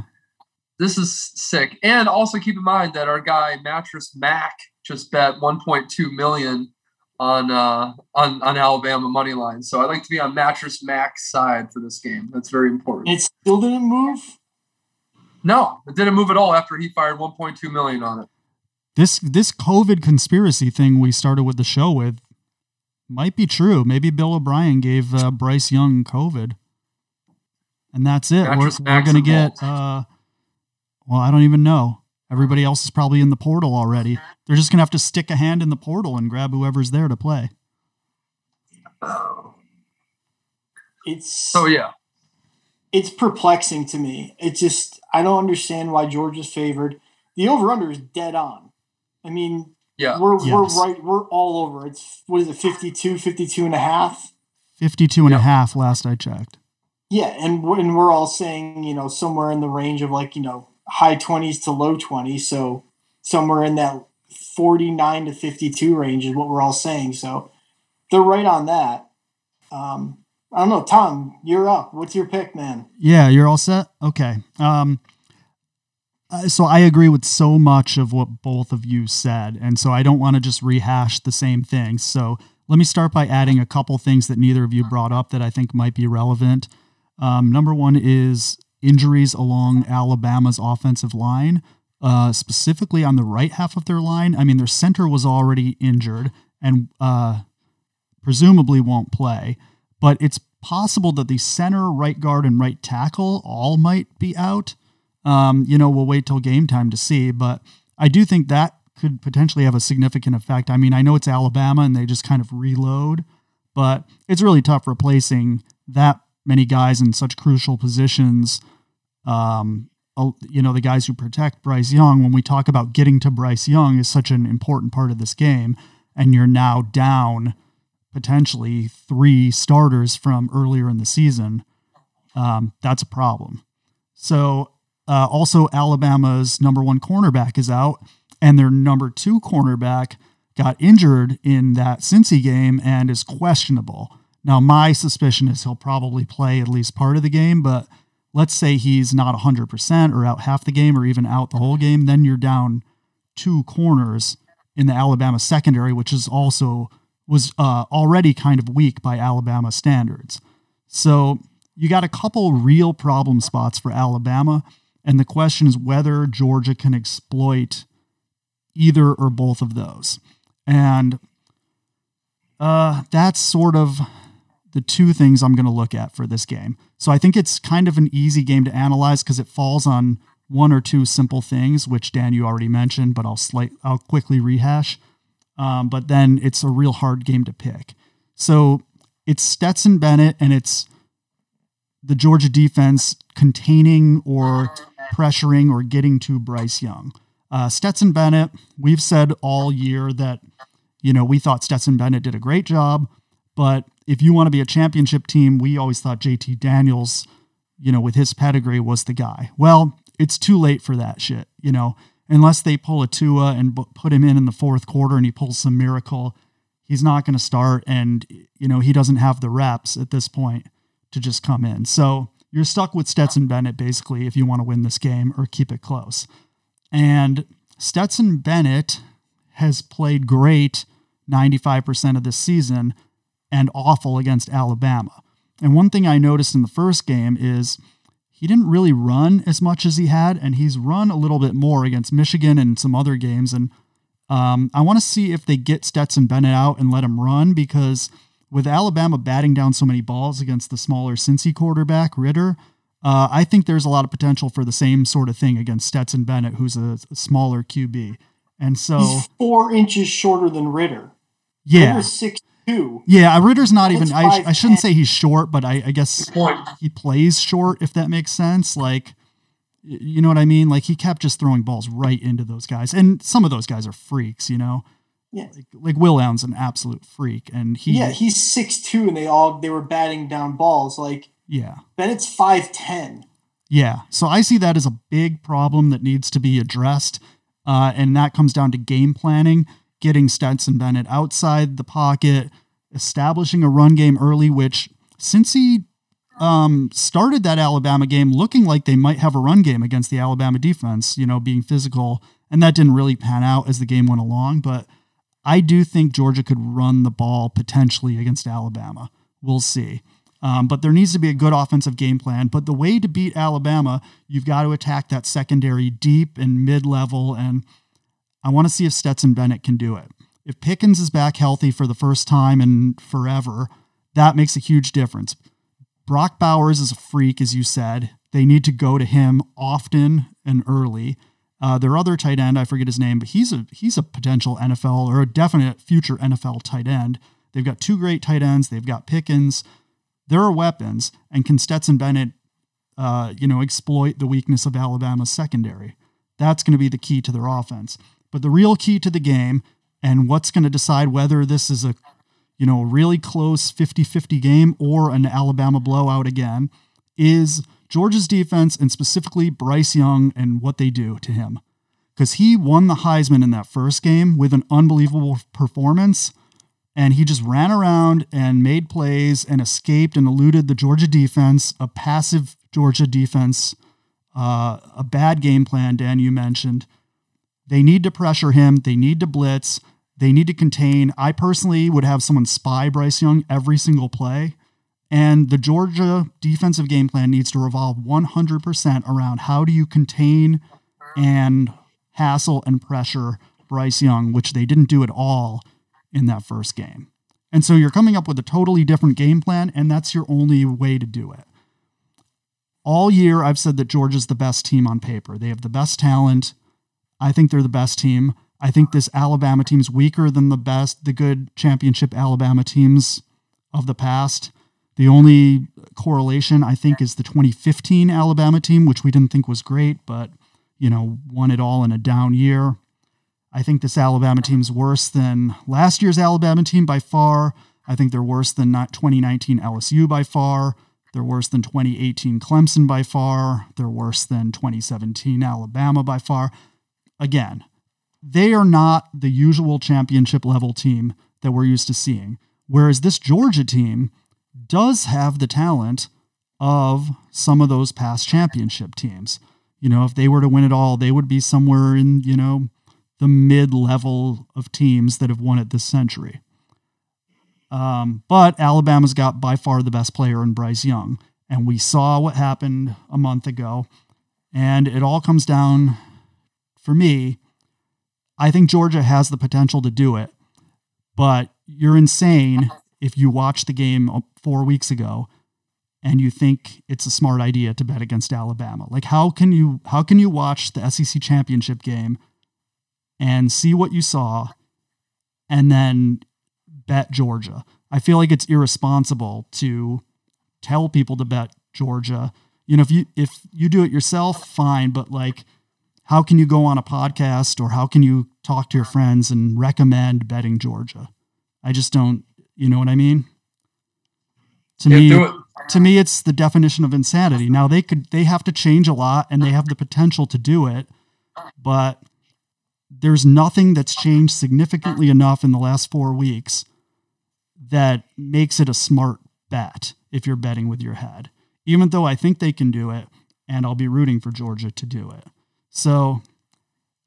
Speaker 2: this is sick. And also keep in mind that our guy Mattress Mac just bet 1.2 million on uh, on on Alabama money line. So I'd like to be on Mattress Mac's side for this game. That's very important.
Speaker 3: It still didn't move.
Speaker 2: No, it didn't move at all after he fired 1.2 million on it.
Speaker 1: This this COVID conspiracy thing we started with the show with might be true. Maybe Bill O'Brien gave uh, Bryce Young COVID, and that's it. We're, we're gonna get. Uh, well, I don't even know. Everybody else is probably in the portal already. They're just gonna have to stick a hand in the portal and grab whoever's there to play.
Speaker 3: It's
Speaker 2: So yeah,
Speaker 3: it's perplexing to me. It just I don't understand why Georgia's favored. The over under is dead on. I mean,
Speaker 2: yeah.
Speaker 3: we're
Speaker 1: Yes.
Speaker 3: we're right we're all over. It's what is it 52 52 and a half?
Speaker 1: 52 and a half last I checked.
Speaker 3: Yeah, and we're, and we're all saying, you know, somewhere in the range of like, you know, high 20s to low 20s, so somewhere in that 49 to 52 range is what we're all saying. So they're right on that. Um I don't know, Tom, you're up. What's your pick, man?
Speaker 1: Yeah, you're all set? Okay. Um uh, so I agree with so much of what both of you said, and so I don't want to just rehash the same things. So let me start by adding a couple things that neither of you brought up that I think might be relevant. Um, number one is injuries along Alabama's offensive line, uh, specifically on the right half of their line. I mean, their center was already injured and uh, presumably won't play, but it's possible that the center, right guard, and right tackle all might be out. Um, you know, we'll wait till game time to see, but I do think that could potentially have a significant effect. I mean, I know it's Alabama and they just kind of reload, but it's really tough replacing that many guys in such crucial positions. Um, you know, the guys who protect Bryce Young, when we talk about getting to Bryce Young, is such an important part of this game. And you're now down potentially three starters from earlier in the season. Um, that's a problem. So, uh, also, Alabama's number one cornerback is out, and their number two cornerback got injured in that Cincy game and is questionable. Now, my suspicion is he'll probably play at least part of the game, but let's say he's not 100% or out half the game or even out the whole game, then you're down two corners in the Alabama secondary, which is also was uh, already kind of weak by Alabama standards. So you got a couple real problem spots for Alabama, and the question is whether Georgia can exploit either or both of those. And uh, that's sort of the two things I'm going to look at for this game. So I think it's kind of an easy game to analyze because it falls on one or two simple things, which Dan you already mentioned, but I'll slight I'll quickly rehash. Um, but then it's a real hard game to pick. So it's Stetson Bennett and it's the Georgia defense containing or pressuring or getting to Bryce Young. Uh, Stetson Bennett, we've said all year that, you know, we thought Stetson Bennett did a great job, but if you want to be a championship team, we always thought JT Daniels, you know, with his pedigree was the guy. Well, it's too late for that shit, you know, unless they pull a Tua and put him in in the fourth quarter and he pulls some miracle, he's not going to start. And, you know, he doesn't have the reps at this point to just come in. So you're stuck with Stetson Bennett basically if you want to win this game or keep it close. And Stetson Bennett has played great 95% of this season and awful against Alabama. And one thing I noticed in the first game is he didn't really run as much as he had, and he's run a little bit more against Michigan and some other games. And um, I want to see if they get Stetson Bennett out and let him run because with Alabama batting down so many balls against the smaller Cincy quarterback, Ridder, uh, I think there's a lot of potential for the same sort of thing against Stetson Bennett, who's a, a smaller QB. And so
Speaker 3: He's four inches shorter than Ridder.
Speaker 1: yeah,
Speaker 3: Ridder's six two.
Speaker 1: yeah, Ridder's not even.
Speaker 3: It's
Speaker 1: I, I shouldn't
Speaker 3: 5'10".
Speaker 1: say he's short, but I, I guess he plays short, if that makes sense. Like, you know what I mean? Like he kept just throwing balls right into those guys, and some of those guys are freaks. You know,
Speaker 3: Yeah.
Speaker 1: like, like Will Allen's an absolute freak, and he,
Speaker 3: yeah, he's six two, and they all they were batting down balls. Like
Speaker 1: yeah,
Speaker 3: Bennett's five ten.
Speaker 1: yeah. So I see that as a big problem that needs to be addressed, uh, and that comes down to game planning, getting Stetson Bennett outside the pocket, establishing a run game early, which since he um, started that Alabama game looking like they might have a run game against the Alabama defense, you know, being physical. And that didn't really pan out as the game went along. But I do think Georgia could run the ball potentially against Alabama. We'll see. Um, but there needs to be a good offensive game plan. But the way to beat Alabama, you've got to attack that secondary deep and mid level. And I want to see if Stetson Bennett can do it. If Pickens is back healthy for the first time in forever, that makes a huge difference. Brock Bowers is a freak, as you said. They need to go to him often and early. Uh, their other tight end, I forget his name, but he's a he's a potential NFL or a definite future NFL tight end. They've got two great tight ends. They've got Pickens. There are weapons, and can Stetson Bennett, uh, you know, exploit the weakness of Alabama's secondary? That's going to be the key to their offense. But the real key to the game, and what's going to decide whether this is a you know, really close 50 50 game or an Alabama blowout again is Georgia's defense and specifically Bryce Young and what they do to him. Because he won the Heisman in that first game with an unbelievable performance. And he just ran around and made plays and escaped and eluded the Georgia defense, a passive Georgia defense, uh, a bad game plan, Dan, you mentioned. They need to pressure him, they need to blitz. They need to contain. I personally would have someone spy Bryce Young every single play. And the Georgia defensive game plan needs to revolve 100% around how do you contain and hassle and pressure Bryce Young, which they didn't do at all in that first game. And so you're coming up with a totally different game plan, and that's your only way to do it. All year, I've said that Georgia's the best team on paper. They have the best talent. I think they're the best team. I think this Alabama team's weaker than the best, the good championship Alabama teams of the past. The only correlation I think is the 2015 Alabama team, which we didn't think was great, but you know, won it all in a down year. I think this Alabama team's worse than last year's Alabama team by far. I think they're worse than not 2019 LSU by far. They're worse than 2018 Clemson by far. They're worse than 2017 Alabama by far. Again, they are not the usual championship level team that we're used to seeing. Whereas this Georgia team does have the talent of some of those past championship teams. You know, if they were to win it all, they would be somewhere in, you know, the mid level of teams that have won it this century. Um, but Alabama's got by far the best player in Bryce Young. And we saw what happened a month ago. And it all comes down, for me, I think Georgia has the potential to do it, but you're insane if you watch the game uh, four weeks ago and you think it's a smart idea to bet against Alabama. Like how can you how can you watch the SEC championship game and see what you saw and then bet Georgia? I feel like it's irresponsible to tell people to bet Georgia. You know, if you if you do it yourself, fine, but like how can you go on a podcast or how can you talk to your friends and recommend betting Georgia? I just don't, you know what I mean? To
Speaker 2: Yeah,
Speaker 1: me, to me it's the definition of insanity. Now they could they have to change a lot and they have the potential to do it, but there's nothing that's changed significantly enough in the last 4 weeks that makes it a smart bet if you're betting with your head. Even though I think they can do it and I'll be rooting for Georgia to do it. So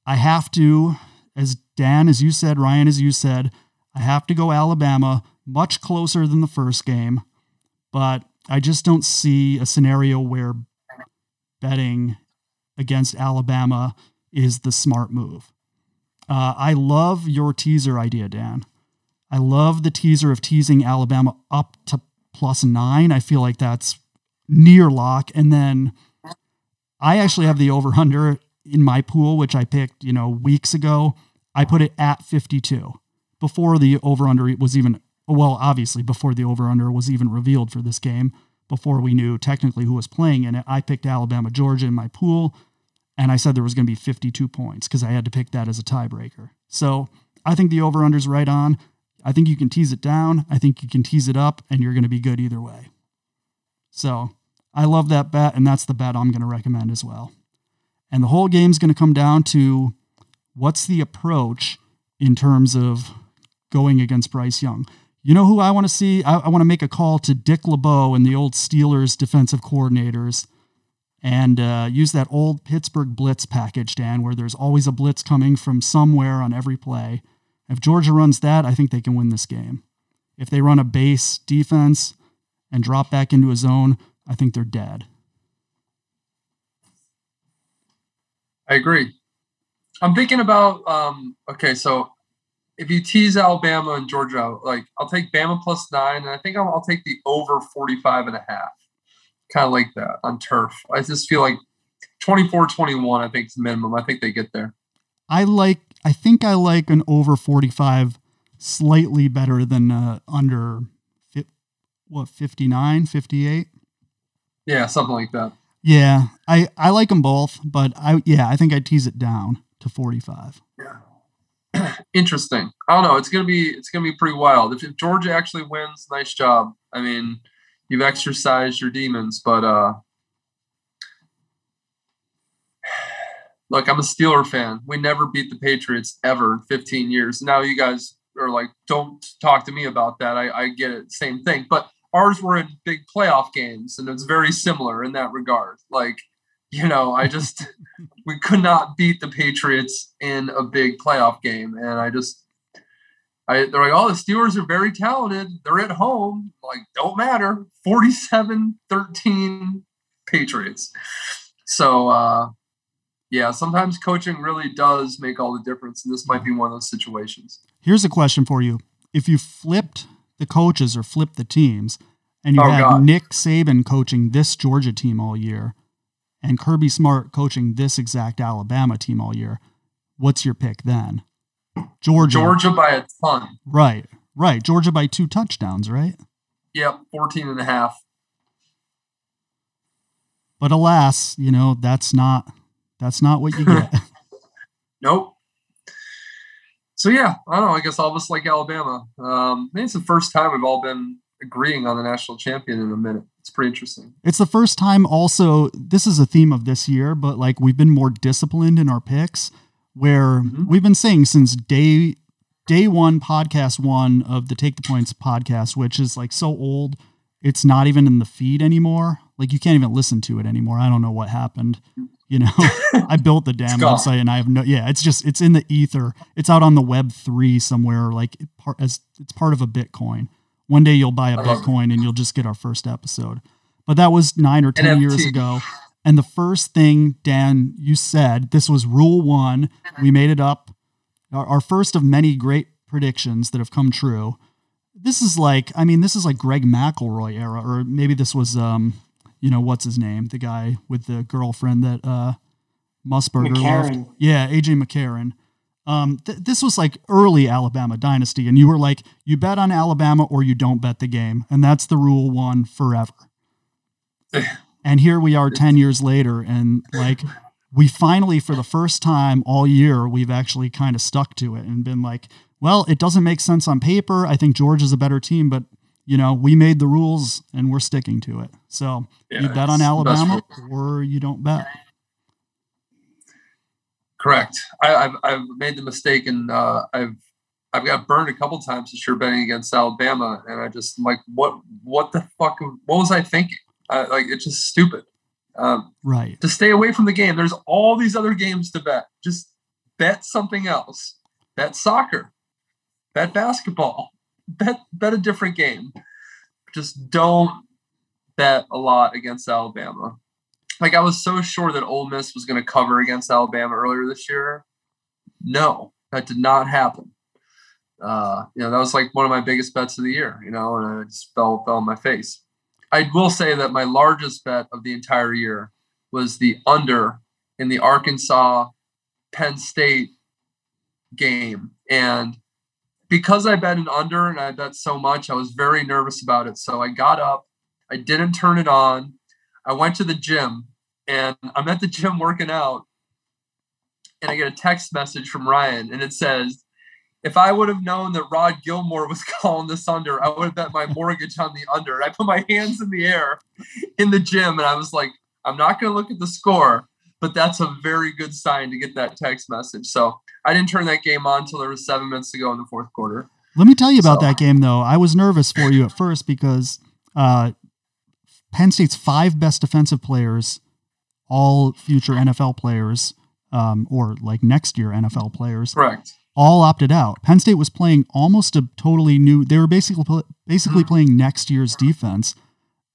Speaker 1: I have to as Dan as you said, Ryan as you said, I have to go Alabama much closer than the first game, but I just don't see a scenario where betting against Alabama is the smart move. Uh, I love your teaser idea, Dan. I love the teaser of teasing Alabama up to plus nine. I feel like that's near lock. And then I actually have the over under in my pool, which I picked, you know, weeks ago. I put it at 52 before the over under was even, well, obviously before the over under was even revealed for this game, before we knew technically who was playing in it. I picked Alabama, Georgia in my pool, and I said there was going to be 52 points because I had to pick that as a tiebreaker. So I think the over under is right on. I think you can tease it down. I think you can tease it up, and you're going to be good either way. So I love that bet, and that's the bet I'm going to recommend as well. And the whole game's going to come down to what's the approach in terms of going against Bryce Young. You know who I want to see? I, I want to make a call to Dick LeBeau and the old Steelers defensive coordinators and uh, use that old Pittsburgh blitz package, Dan, where there's always a blitz coming from somewhere on every play. If Georgia runs that, I think they can win this game. If they run a base defense and drop back into a zone, I think they're dead.
Speaker 2: I agree. I'm thinking about um, okay, so if you tease Alabama and Georgia, like I'll take Bama plus nine, and I think I'll, I'll take the over 45 and a half. Kind of like that on turf. I just feel like 24 21, I think is minimum. I think they get there.
Speaker 1: I like, I think I like an over 45 slightly better than uh, under, what, 59, 58?
Speaker 2: Yeah, something like that.
Speaker 1: Yeah, I, I like them both, but I yeah, I think I'd tease it down to 45.
Speaker 2: Yeah. Interesting. I don't know. It's gonna be it's gonna be pretty wild. If, if Georgia actually wins, nice job. I mean, you've exercised your demons, but uh look, I'm a Steeler fan. We never beat the Patriots ever in 15 years. Now you guys are like, don't talk to me about that. I, I get it, same thing. But ours were in big playoff games, and it's very similar in that regard. Like, you know, I just we could not beat the Patriots in a big playoff game, and I just I they're like, oh, the Steelers are very talented. They're at home. Like, don't matter. 47-13 Patriots. So uh yeah, sometimes coaching really does make all the difference, and this might be one of those situations.
Speaker 1: Here's a question for you: If you flipped the coaches or flipped the teams, and you
Speaker 2: Oh,
Speaker 1: had
Speaker 2: God.
Speaker 1: Nick Saban coaching this Georgia team all year, and Kirby Smart coaching this exact Alabama team all year, what's your pick then? Georgia.
Speaker 2: Georgia by a ton.
Speaker 1: Right. Right. Georgia by two touchdowns, right?
Speaker 2: Yep, 14 and a half.
Speaker 1: But alas, you know, that's not that's not what you get.
Speaker 2: Nope. So yeah, I don't know. I guess all of us like Alabama. Um, maybe it's the first time we've all been agreeing on the national champion in a minute. It's pretty interesting.
Speaker 1: It's the first time also this is a theme of this year, but like we've been more disciplined in our picks where
Speaker 2: Mhm.
Speaker 1: we've been saying since day day 1 podcast 1 of the Take the Points podcast, which is like so old, it's not even in the feed anymore. Like you can't even listen to it anymore. I don't know what happened. You know, I built the damn website and I have no yeah, it's just it's in the ether. It's out on the web 3 somewhere like it part as it's part of a Bitcoin. One day you'll buy a
Speaker 2: it.
Speaker 1: Bitcoin and you'll just get our first episode. But that was 9 or 10 years ago. And the first thing Dan you said, this was rule 1. We made it up. Our, our first of many great predictions that have come true. This is like, I mean, this is like Greg McElroy era, or maybe this was, um, you know, what's his name, the guy with the girlfriend that uh, Musburger loved.
Speaker 3: McCarron.
Speaker 1: Yeah, AJ McCarron. Um, th- this was like early Alabama dynasty, and you were like, you bet on Alabama or you don't bet the game, and that's the rule one forever. and here we are 10 years later and like we finally, for the first time all year, we've actually kind of stuck to it and been like, well, it doesn't make sense on paper. I think George is a better team, but you know, we made the rules and we're sticking to it. So
Speaker 2: Yeah,
Speaker 1: you bet on
Speaker 2: it's the best
Speaker 1: Alabama or you don't bet.
Speaker 2: Correct. I, I've I've made the mistake and uh, I've I've got burned a couple times this year betting against Alabama, and I just am like, what what the fuck? What was I thinking? I, like it's just stupid. Um,
Speaker 1: Right.
Speaker 2: to stay away from the game. There's all these other games to bet. Just bet something else. Bet soccer. Bet basketball. Bet bet a different game. Just don't bet a lot against Alabama. Like I was so sure that Ole Miss was going to cover against Alabama earlier this year. No, that did not happen. Uh, you know, that was like one of my biggest bets of the year. You know, and I just fell fell on my face. I will say that my largest bet of the entire year was the under in the Arkansas Penn State game. And because I bet an under and I bet so much, I was very nervous about it. So I got up, I didn't turn it on. I went to the gym and I'm at the gym working out. And I get a text message from Ryan and it says, if I would have known that Rod Gilmore was calling this under, I would have bet my mortgage on the under. And I put my hands in the air in the gym and I was like, I'm not going to look at the score, but that's a very good sign to get that text message. So I didn't turn that game on until there was seven minutes to go in the fourth quarter.
Speaker 1: Let me tell you about
Speaker 2: So-
Speaker 1: that game, though. I was nervous for you at first because uh, Penn State's five best defensive players, all future NFL players, um, or like next year NFL players,
Speaker 2: Correct.
Speaker 1: all opted out. Penn State was playing almost a totally new. They were basically basically playing next year's defense,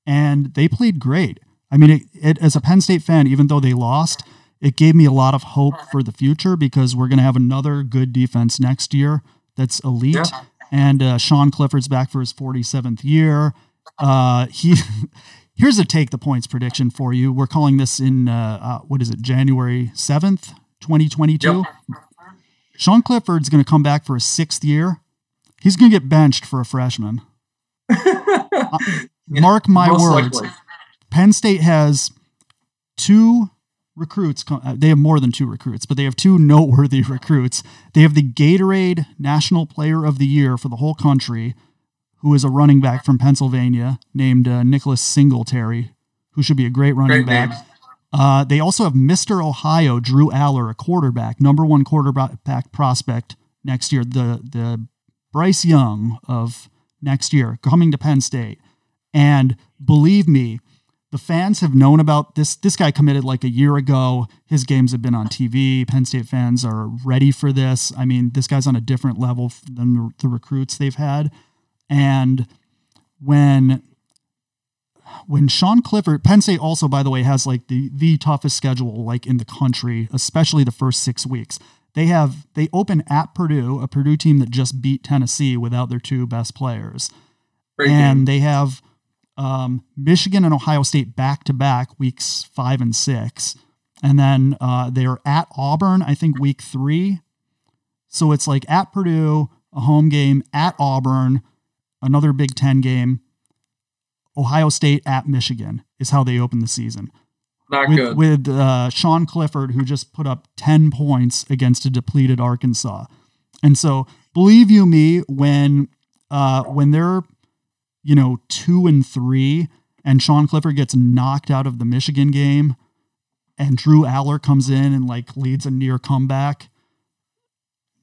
Speaker 1: and they played great. I mean, it, it, as a Penn State fan, even though they lost, it gave me a lot of hope for the future because we're going to have another good defense next year that's elite.
Speaker 2: Yeah.
Speaker 1: And uh, Sean Clifford's back for his 47th year. Uh, he here's a take the points prediction for you. We're calling this in uh, uh, what is it, January 7th, 2022.
Speaker 2: Yep.
Speaker 1: Sean Clifford's going to come back for his sixth year. He's going to get benched for a freshman. Mark my
Speaker 2: Most
Speaker 1: words.
Speaker 2: likely.
Speaker 1: Penn State has two recruits. uh, They have more than two recruits, but they have two noteworthy recruits. They have the Gatorade National Player of the Year for the whole country, who is a running back from Pennsylvania named uh, Nicholas Singleton, who should be a great running
Speaker 2: Great
Speaker 1: back. Uh, they also have Mr. Ohio, Drew Allar, a quarterback, number one quarterback prospect next year. The the Bryce Young of next year coming to Penn State. And believe me, the fans have known about this. This guy committed like a year ago. His games have been on TV. Penn State fans are ready for this. I mean, this guy's on a different level than the, the recruits they've had. And when when Sean Clifford, Penn State also, by the way, has like the the toughest schedule like in the country, especially the first six weeks. They have they open at Purdue, a Purdue team that just beat Tennessee without their two best players,
Speaker 2: Great
Speaker 1: and
Speaker 2: game.
Speaker 1: they have um, Michigan and Ohio State back to back weeks five and six, and then uh, they are at Auburn, I think week three. So it's like at Purdue, a home game, at Auburn, another Big Ten game, Ohio State at Michigan is how they open the season
Speaker 2: Not
Speaker 1: with,
Speaker 2: good.
Speaker 1: with uh, Sean Clifford, who just put up 10 points against a depleted Arkansas. And so, believe you me, when uh, when they're you know two and three, and Sean Clifford gets knocked out of the Michigan game, and Drew Allar comes in and like leads a near comeback,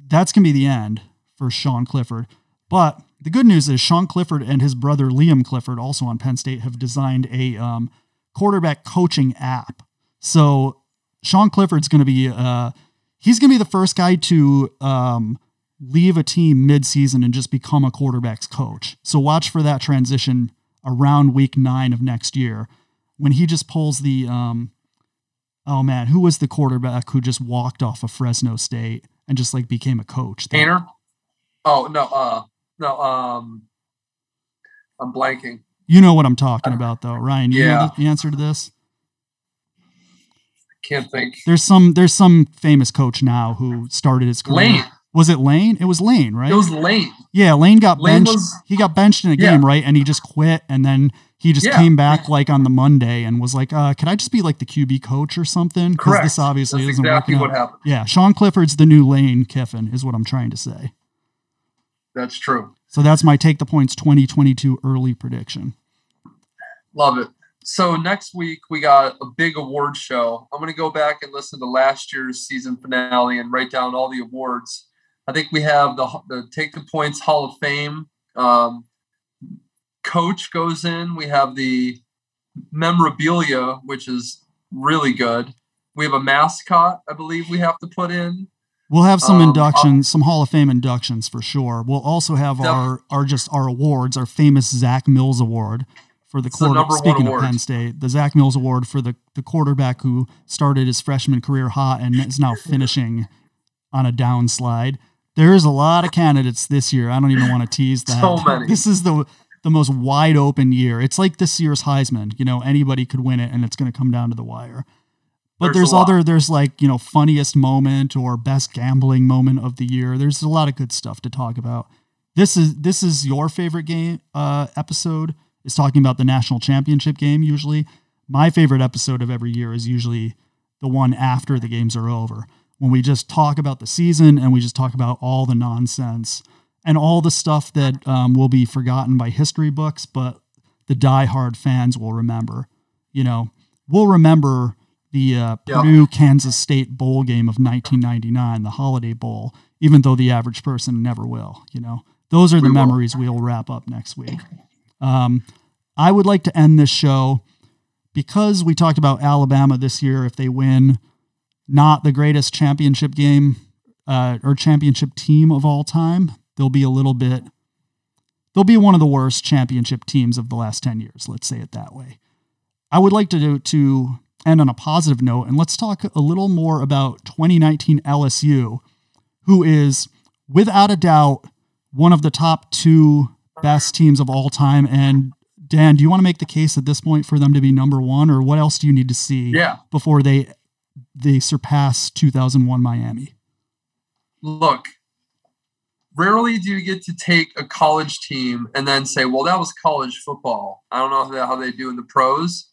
Speaker 1: that's gonna be the end for Sean Clifford. But the good news is Sean Clifford and his brother Liam Clifford, also on Penn State, have designed a um, quarterback coaching app. So Sean Clifford's going to be uh, he's going to be the first guy to um, leave a team midseason and just become a quarterback's coach. So watch for that transition around week nine of next year when he just pulls the um, oh man, who was the quarterback who just walked off of Fresno State and just like became a coach?
Speaker 2: Painter? Oh no, uh no, um I'm blanking.
Speaker 1: You know what I'm talking about, though, Ryan. You
Speaker 2: Yeah.
Speaker 1: know the answer to this.
Speaker 2: Can't think.
Speaker 1: There's some there's some famous coach now who started his career.
Speaker 2: Lane.
Speaker 1: Was it Lane? It was Lane, right?
Speaker 2: It was Lane.
Speaker 1: yeah, Lane got
Speaker 2: Lane
Speaker 1: benched.
Speaker 2: was-
Speaker 1: he got benched in a
Speaker 2: Yeah.
Speaker 1: game, right? And he just quit, and then He just
Speaker 2: Yeah.
Speaker 1: came back like on the Monday and was like, uh, "Could I just be like the QB coach or something?" Because
Speaker 2: Correct.
Speaker 1: this obviously
Speaker 2: That's
Speaker 1: isn't
Speaker 2: exactly
Speaker 1: working
Speaker 2: what
Speaker 1: out.
Speaker 2: happened.
Speaker 1: Yeah, Sean Clifford's the new Lane Kiffin, is what I'm trying to say.
Speaker 2: That's true.
Speaker 1: So that's my take the points 2022 early prediction.
Speaker 2: Love it. So next week we got a big award show. I'm going to go back and listen to last year's season finale and write down all the awards. I think we have the, the Take the Points Hall of Fame. Um, coach goes in. We have the memorabilia, which is really good. We have a mascot, I believe we have to put in.
Speaker 1: We'll have some
Speaker 2: Um,
Speaker 1: inductions, some Hall of Fame inductions for sure. We'll also have
Speaker 2: Def-
Speaker 1: our our just our awards, our famous Zach Mills Award for the
Speaker 2: It's the
Speaker 1: quarter.
Speaker 2: number one
Speaker 1: Speaking of. Penn State, the Zach Mills Award for the the quarterback who started his freshman career hot and is now finishing on a downslide. There's a lot of candidates this year. I don't even want to tease that.
Speaker 2: So many.
Speaker 1: This is the the most wide open year. It's like this year's Heisman. You know, anybody could win it, and it's going to come down to the wire. But
Speaker 2: There's
Speaker 1: there's,
Speaker 2: a lot.
Speaker 1: other there's like you know funniest moment or best gambling moment of the year. There's a lot of good stuff to talk about. This is this is your favorite game uh, episode is talking about the national championship game. Usually, my favorite episode of every year is usually the one after the games are over when we just talk about the season and we just talk about all the nonsense and all the stuff that um, will be forgotten by history books, but the diehard fans will remember. You know, we'll remember the uh. Purdue Kansas State bowl game of 1999, the Holiday Bowl, even though the average person never will. You know, those are the
Speaker 2: We will.
Speaker 1: memories we'll wrap up next week. Um, I would like to end this show because we talked about Alabama this year. If they win, not the greatest championship game uh, or championship team of all time, they'll be a little bit. They'll be one of the worst championship teams of the last ten years. Let's say it that way. I would like to do, to end on a positive note, and let's talk a little more about 2019 LSU, who is without a doubt one of the top two best teams of all time. And Dan, do you want to make the case at this point for them to be number one, or what else do you need to see
Speaker 2: Yeah.
Speaker 1: before they they surpass 2001 Miami?
Speaker 2: look, rarely do you get to take a college team and then say, well, that was college football. I don't know how they, how they do in the pros.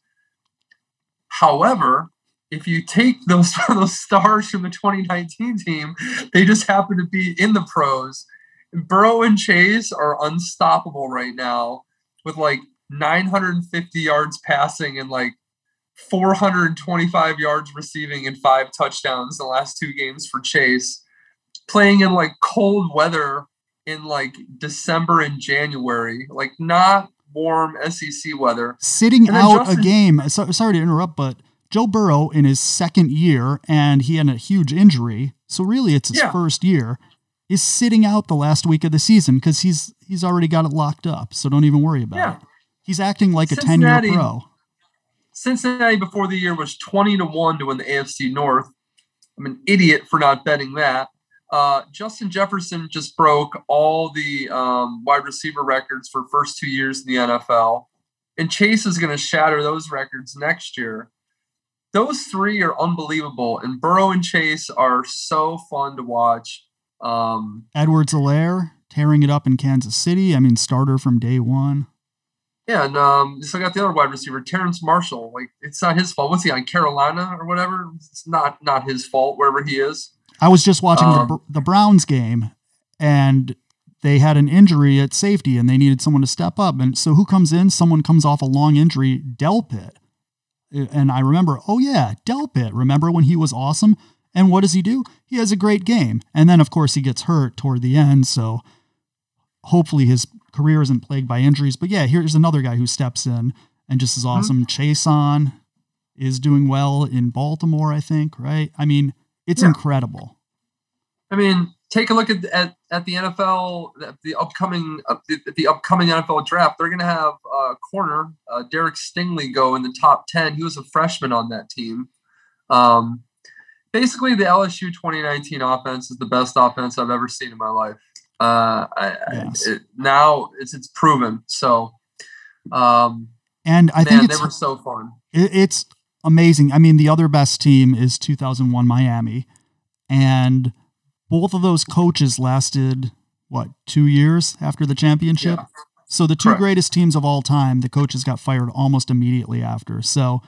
Speaker 2: However, if you take those, those stars from the 2019 team, they just happen to be in the pros. Burrow and Chase are unstoppable right now with like 950 yards passing and like 425 yards receiving and five touchdowns the last two games for Chase playing in like cold weather in like December and January, like not warm SEC weather.
Speaker 1: Sitting out
Speaker 2: Justin-
Speaker 1: a game. So, sorry to interrupt, but Joe Burrow in his second year, and he had a huge injury. So really, it's his
Speaker 2: Yeah.
Speaker 1: first year. Is sitting out the last week of the season because he's he's already got it locked up. So don't even worry about
Speaker 2: Yeah.
Speaker 1: it. He's acting like a ten year
Speaker 2: Cincinnati-
Speaker 1: pro.
Speaker 2: Cincinnati before the year was 20 to 1 to win the AFC North. I'm an idiot for not betting that. Uh, Justin Jefferson just broke all the um, wide receiver records for first two years in the NFL. And Chase is going to shatter those records next year. Those three are unbelievable. And Burrow and Chase are so fun to watch. Um,
Speaker 1: Edwards-Helaire tearing it up in Kansas City. I mean, starter from day one.
Speaker 2: Yeah, and um, still got the other wide receiver, Terrace Marshall. Like it's not his fault. What's he on Carolina or whatever? It's not not his fault wherever he is.
Speaker 1: I was just watching
Speaker 2: Um,
Speaker 1: the, the Browns game, and they had an injury at safety, and they needed someone to step up. And so, who comes in? Someone comes off a long injury, Delpit. And I remember, oh yeah, Delpit. Remember when he was awesome? And what does he do? He has a great game, and then of course he gets hurt toward the end. So hopefully his career isn't plagued by injuries. But yeah, here's another guy who steps in and just is awesome. Chase on is doing well in Baltimore, I think. Right? I mean, it's
Speaker 2: Yeah.
Speaker 1: incredible.
Speaker 2: I mean, take a look at at, at the NFL, at the upcoming uh, the, the upcoming NFL draft. They're going to have uh, corner uh, Derek Stingley go in the top ten. He was a freshman on that team. Um, basically, the LSU 2019 offense is the best offense I've ever seen in my life. Uh, I,
Speaker 1: Yes.
Speaker 2: I, it, now it's it's proven. So, um,
Speaker 1: And I
Speaker 2: man,
Speaker 1: think
Speaker 2: they were so fun.
Speaker 1: it- it's amazing. I mean, the other best team is 2001 Miami, and both of those coaches lasted what two years after the championship.
Speaker 2: Yeah.
Speaker 1: So the two
Speaker 2: Correct.
Speaker 1: greatest teams of all time, the coaches got fired almost immediately after. So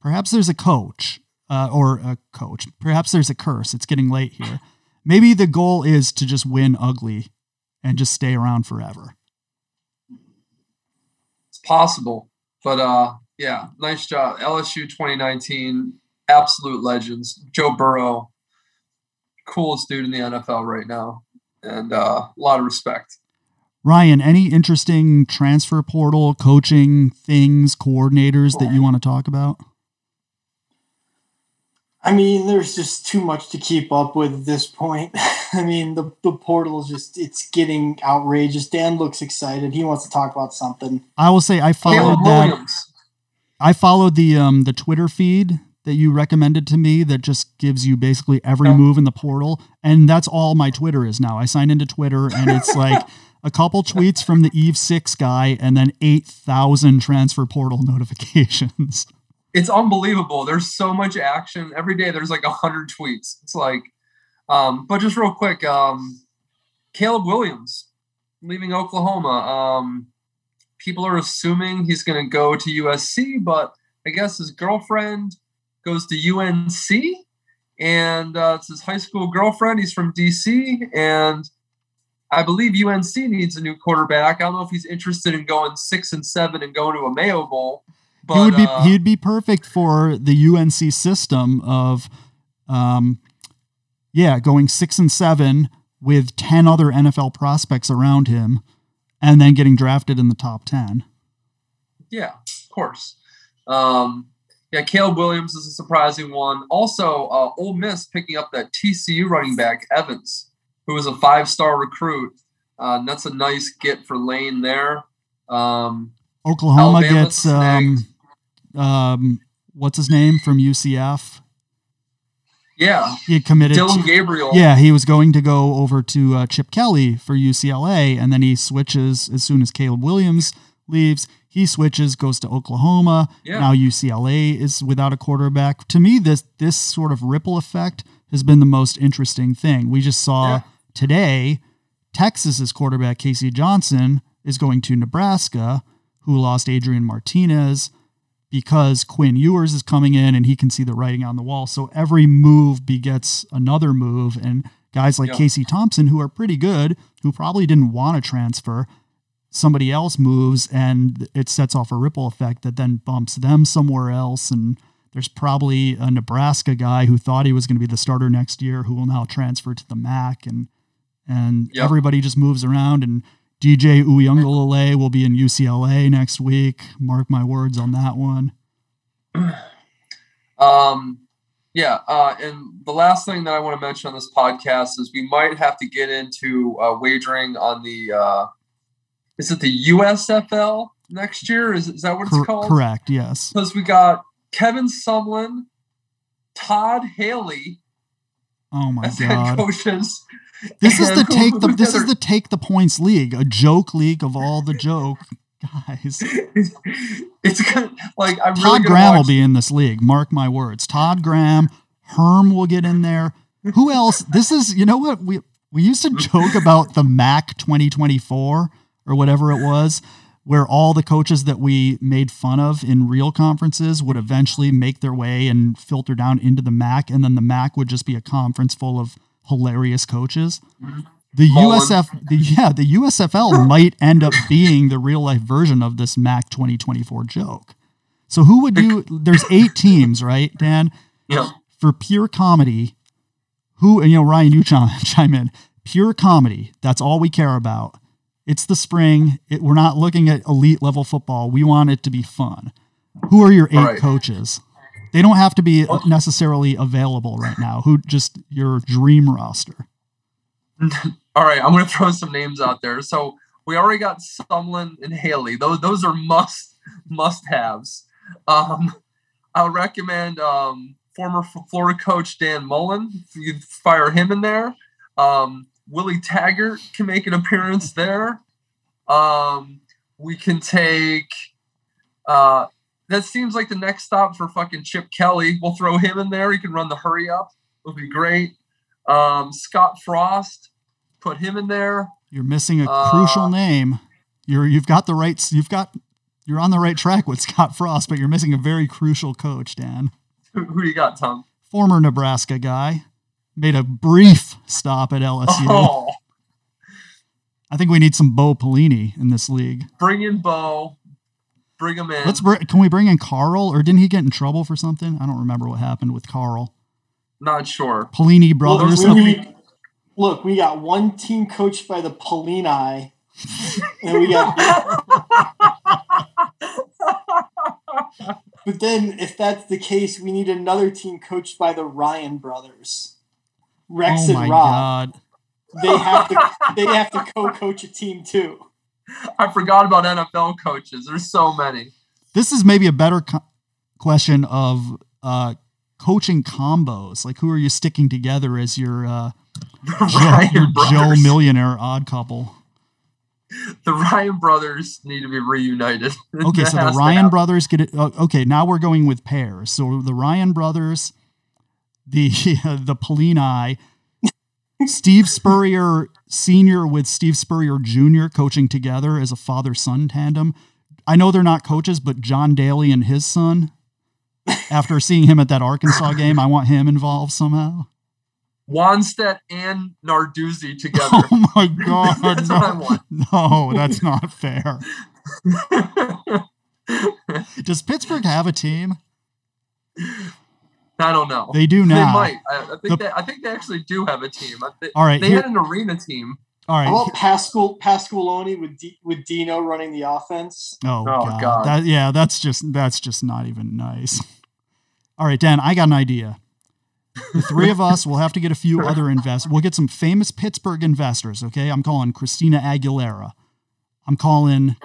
Speaker 1: perhaps there's a coach uh, or a coach. Perhaps there's a curse. It's getting late here. Maybe the goal is to just win ugly and just stay around forever.
Speaker 2: It's possible, but uh, yeah, nice job. LSU 2019, absolute legends. Joe Burrow, coolest dude in the NFL right now, and uh, a lot of respect.
Speaker 1: Ryan, any interesting transfer portal coaching things, coordinators that you want to talk about?
Speaker 3: I mean, there's just too much to keep up with at this point. I mean, the, the portal is just, it's getting outrageous. Dan looks excited. He wants to talk about something.
Speaker 1: I will say I followed
Speaker 2: Caleb
Speaker 1: that.
Speaker 2: Williams.
Speaker 1: I followed the um the Twitter feed that you recommended to me that just gives you basically every move in the portal and that's all my Twitter is now. I sign into Twitter and it's like a couple tweets from the Eve 6 guy and then 8,000 transfer portal notifications.
Speaker 2: It's unbelievable. There's so much action every day. There's like a hundred tweets. It's like, um, but just real quick, um, Caleb Williams leaving Oklahoma. Um, people are assuming he's going to go to USC, but I guess his girlfriend goes to UNC, and uh, it's his high school girlfriend. He's from DC, and I believe UNC needs a new quarterback. I don't know if he's interested in going six and seven and going to a Mayo Bowl. But,
Speaker 1: he would be
Speaker 2: uh,
Speaker 1: he'd be perfect for the UNC system of um yeah, going 6 and 7 with 10 other NFL prospects around him and then getting drafted in the top 10.
Speaker 2: Yeah, of course. Um, yeah, Caleb Williams is a surprising one. Also, uh, Ole Miss picking up that TCU running back Evans, who was a five-star recruit. Uh, that's a nice get for Lane there. Um,
Speaker 1: Oklahoma
Speaker 2: Alabama
Speaker 1: gets um, um, what's his name from UCF?
Speaker 2: Yeah,
Speaker 1: He had committed.
Speaker 2: Dillon
Speaker 1: to-
Speaker 2: Gabriel.
Speaker 1: yeah, he was going to go over to uh, Chip Kelly for UCLA, and then he switches as soon as Caleb Williams leaves. He switches, goes to Oklahoma.
Speaker 2: Yeah.
Speaker 1: Now UCLA is without a quarterback. To me, this this sort of ripple effect has been the most interesting thing. We just saw
Speaker 2: Yeah.
Speaker 1: today Texas's quarterback Casey Thompson is going to Nebraska, who lost Adrian Martinez because Quinn Ewers is coming in and he can see the writing on the wall. So every move begets another move. And guys like
Speaker 2: Yeah.
Speaker 1: Casey Thompson, who are pretty good, who probably didn't want to transfer, somebody else moves and it sets off a ripple effect that then bumps them somewhere else. And there's probably a Nebraska guy who thought he was going to be the starter next year who will now transfer to the MAC. And and
Speaker 2: Yep.
Speaker 1: everybody just moves around and DJ Uiagalelei will be in UCLA next week. Mark my words on that one.
Speaker 2: Um, yeah, uh, and the last thing that I want to mention on this podcast is we might have to get into uh, wagering on the uh, is it the USFL next year? Is, is that what it's
Speaker 1: Cor-
Speaker 2: called?
Speaker 1: correct, yes.
Speaker 2: Because we got Kevin Sumlin, Todd Haley
Speaker 1: Oh my
Speaker 2: as head
Speaker 1: god.
Speaker 2: coaches.
Speaker 1: This is the take the this is the take the points league, a joke league of all the joke guys.
Speaker 2: it's gonna, like I'm
Speaker 1: Todd
Speaker 2: gonna
Speaker 1: Graham will be in this league. Mark my words. Todd Graham, Herm will get in there. Who else? This is you know what we we used to joke about the MAC 2024 or whatever it was, where all the coaches that we made fun of in real conferences would eventually make their way and filter down into the MAC, and then the MAC would just be a conference full of hilarious coaches. The
Speaker 2: Mullen.
Speaker 1: USF, the, yeah, the USFL might end up being the real life version of this MAC 2024 joke. So who would you? There's eight teams, right, Dan?
Speaker 2: Yeah.
Speaker 1: For pure comedy, who and you know Ryan, you chime, chime in. Pure comedy. That's all we care about. It's the spring. It, we're not looking at elite level football. We want it to be fun. Who are your eight
Speaker 2: Right.
Speaker 1: coaches? They don't have to be necessarily available right now. Who just your dream roster?
Speaker 2: All right, I'm going to throw some names out there. So we already got Sumlin and Haley. Those those are must must haves. Um, I'll recommend um, former Florida coach Dan Mullen. You fire him in there. Um, Willie Taggart can make an appearance there. Um, we can take. Uh, that seems like the next stop for fucking Chip Kelly. We'll throw him in there. He can run the hurry up. It'll be great. Um, Scott Frost, put him in there.
Speaker 1: You're missing a
Speaker 2: Uh,
Speaker 1: crucial name. You're you've got the right you've got you're on the right track with Scott Frost, but you're missing a very crucial coach, Dan.
Speaker 2: Who, who do you got, Tom?
Speaker 1: Former Nebraska guy. Made a brief stop at LSU.
Speaker 2: Oh,
Speaker 1: I think we need some Bo Pelini in this league.
Speaker 2: bring in Bo. Bring him in.
Speaker 1: Let's br- can we bring in Carl or didn't he get in trouble for something? I don't remember what happened with Carl.
Speaker 2: Not sure.
Speaker 1: Pelini
Speaker 2: Well,
Speaker 1: brothers.
Speaker 2: those-
Speaker 3: We look, we got one team coached by the Pelini, and we got. But then, if that's the case, we need another team coached by the Ryan brothers, Rex
Speaker 1: oh my
Speaker 3: and Rob.
Speaker 1: god.
Speaker 3: They have to. They have to co-coach a team too.
Speaker 2: I forgot about NFL coaches. There's so many.
Speaker 1: This is maybe a better co- question of uh, coaching combos. Like, who are you sticking together as your uh, Joe, your Joe. Millionaire odd couple?
Speaker 2: the Ryan brothers need to be reunited.
Speaker 1: Okay, so the Ryan brothers get it. Uh, okay, now we're going with pairs. So the Ryan brothers, the the Pelini, Steve Spurrier Senior with Steve Spurrier Junior coaching together as a father son tandem. I know they're not coaches, but John Daly and his son. After seeing him at that Arkansas game, I want him involved somehow.
Speaker 2: Wannstedt and Narduzzi together.
Speaker 1: Oh my god!
Speaker 2: That's what I want.
Speaker 1: no, that's not fair. Does Pittsburgh have a team?
Speaker 2: I don't know.
Speaker 1: They do now.
Speaker 2: They might. I, I think
Speaker 1: The-
Speaker 2: they, I think they actually do have a team. I thi-
Speaker 1: All right,
Speaker 2: they
Speaker 1: here-
Speaker 2: had an arena team.
Speaker 1: All right.
Speaker 3: How about Pascal Pasqualoni with D, with Dino running the offense?
Speaker 1: Oh,
Speaker 2: Oh,
Speaker 1: god.
Speaker 2: God.
Speaker 1: That yeah, that's just that's just not even nice. All right, Dan, I got an idea. The three of us will have to get a few other investors. We'll get some famous Pittsburgh investors, okay? I'm calling Christina Aguilera. I'm calling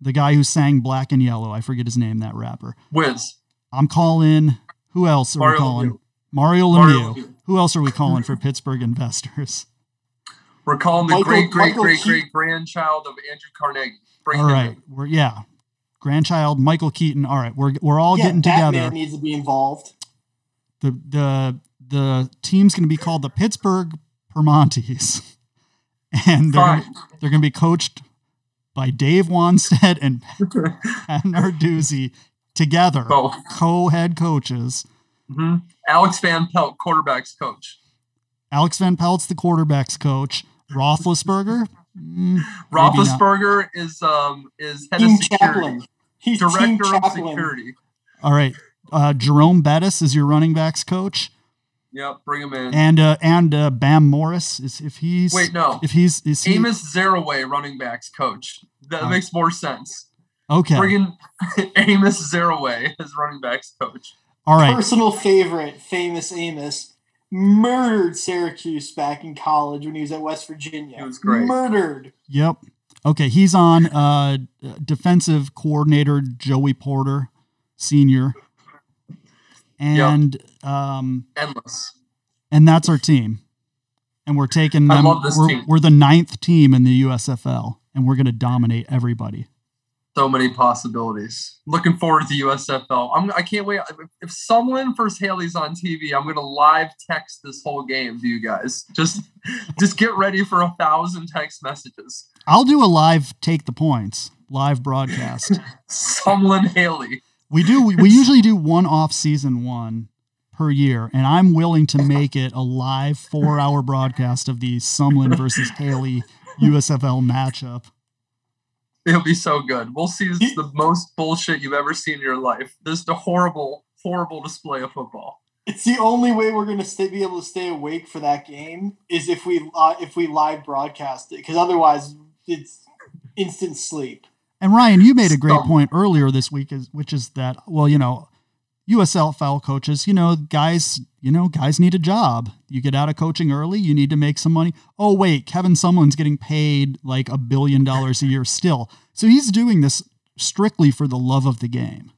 Speaker 1: the guy who sang Black and Yellow. I forget his name, that rapper.
Speaker 2: Wiz.
Speaker 1: I'm calling who else are we calling?
Speaker 2: Lemieux.
Speaker 1: Mario
Speaker 2: Mario
Speaker 1: Lemieux.
Speaker 2: Lemieux.
Speaker 1: Who else are we calling for Pittsburgh investors?
Speaker 2: We're calling the
Speaker 3: Michael-
Speaker 2: great, great,
Speaker 3: Michael
Speaker 2: great,
Speaker 3: Keaton.
Speaker 2: great grandchild of Andrew Carnegie. Bring
Speaker 1: All
Speaker 2: him
Speaker 1: right.
Speaker 2: in.
Speaker 1: We're yeah. Grandchild Michael Keaton. All right, we're we're all
Speaker 3: yeah,
Speaker 1: getting
Speaker 3: Batman
Speaker 1: together.
Speaker 3: needs to be involved.
Speaker 1: the the the team's going to be called the Pittsburgh Primantis, and they're gonna,
Speaker 2: Fine.
Speaker 1: they're going to be coached by Dave Wannstedt and Pat Narduzzi together,
Speaker 2: Both.
Speaker 1: co-head coaches.
Speaker 2: hmm Alex Van Pelt, quarterbacks coach.
Speaker 1: Alex Van Pelt's the quarterbacks coach. Roethlisberger, mm.
Speaker 2: Roethlisberger is um is head
Speaker 3: Team
Speaker 2: of security,
Speaker 3: chaplain. He's team
Speaker 2: director of
Speaker 3: chaplain.
Speaker 2: security.
Speaker 1: All right, uh, Jerome Bettis is your running backs coach,
Speaker 2: Yep, bring him in.
Speaker 1: and uh, and uh, Bam Morris is if he's
Speaker 2: Wait, no.
Speaker 1: if he's is he
Speaker 2: Amos Zereoué, running backs coach. That
Speaker 1: Oh.
Speaker 2: makes more sense.
Speaker 1: Okay?
Speaker 2: Bring in Amos Zereoué as running backs coach.
Speaker 1: All right,
Speaker 3: Personal favorite, famous Amos, murdered Syracuse back in college when he was at West Virginia.
Speaker 2: He was great.
Speaker 3: Murdered.
Speaker 1: Yep. Okay, he's on uh defensive coordinator Joey Porter, senior. And um
Speaker 2: Endless.
Speaker 1: and that's our team. And we're taking
Speaker 2: I
Speaker 1: them
Speaker 2: love this
Speaker 1: we're,
Speaker 2: team.
Speaker 1: we're the ninth team in the USFL and we're gonna dominate everybody.
Speaker 2: So many possibilities. Looking forward to USFL. I'm, I can't wait. If, Sumlin versus Haley's on TV, I'm gonna live text this whole game to you guys. Just, just get ready for a thousand text messages.
Speaker 1: I'll do a live take the points, live broadcast.
Speaker 2: Sumlin Haley.
Speaker 1: we do we, we usually do one off season one per year, and I'm willing to make it a live four hour broadcast of the Sumlin versus Haley USFL matchup.
Speaker 2: It'll be so good. We'll see this the most bullshit you've ever seen in your life. This is a horrible, horrible display of football.
Speaker 3: It's the only way we're gonna stay, be able to stay awake for that game is if we uh, if we live broadcast it because otherwise it's instant sleep.
Speaker 1: And Ryan, you made a great
Speaker 2: Stump.
Speaker 1: point earlier this week, is which is that well, you know, USFL coaches, you know, guys, you know, guys need a job. You get out of coaching early, you need to make some money. Oh wait, Kevin Sumlin's getting paid like a billion dollars a year still, so he's doing this strictly for the love of the game.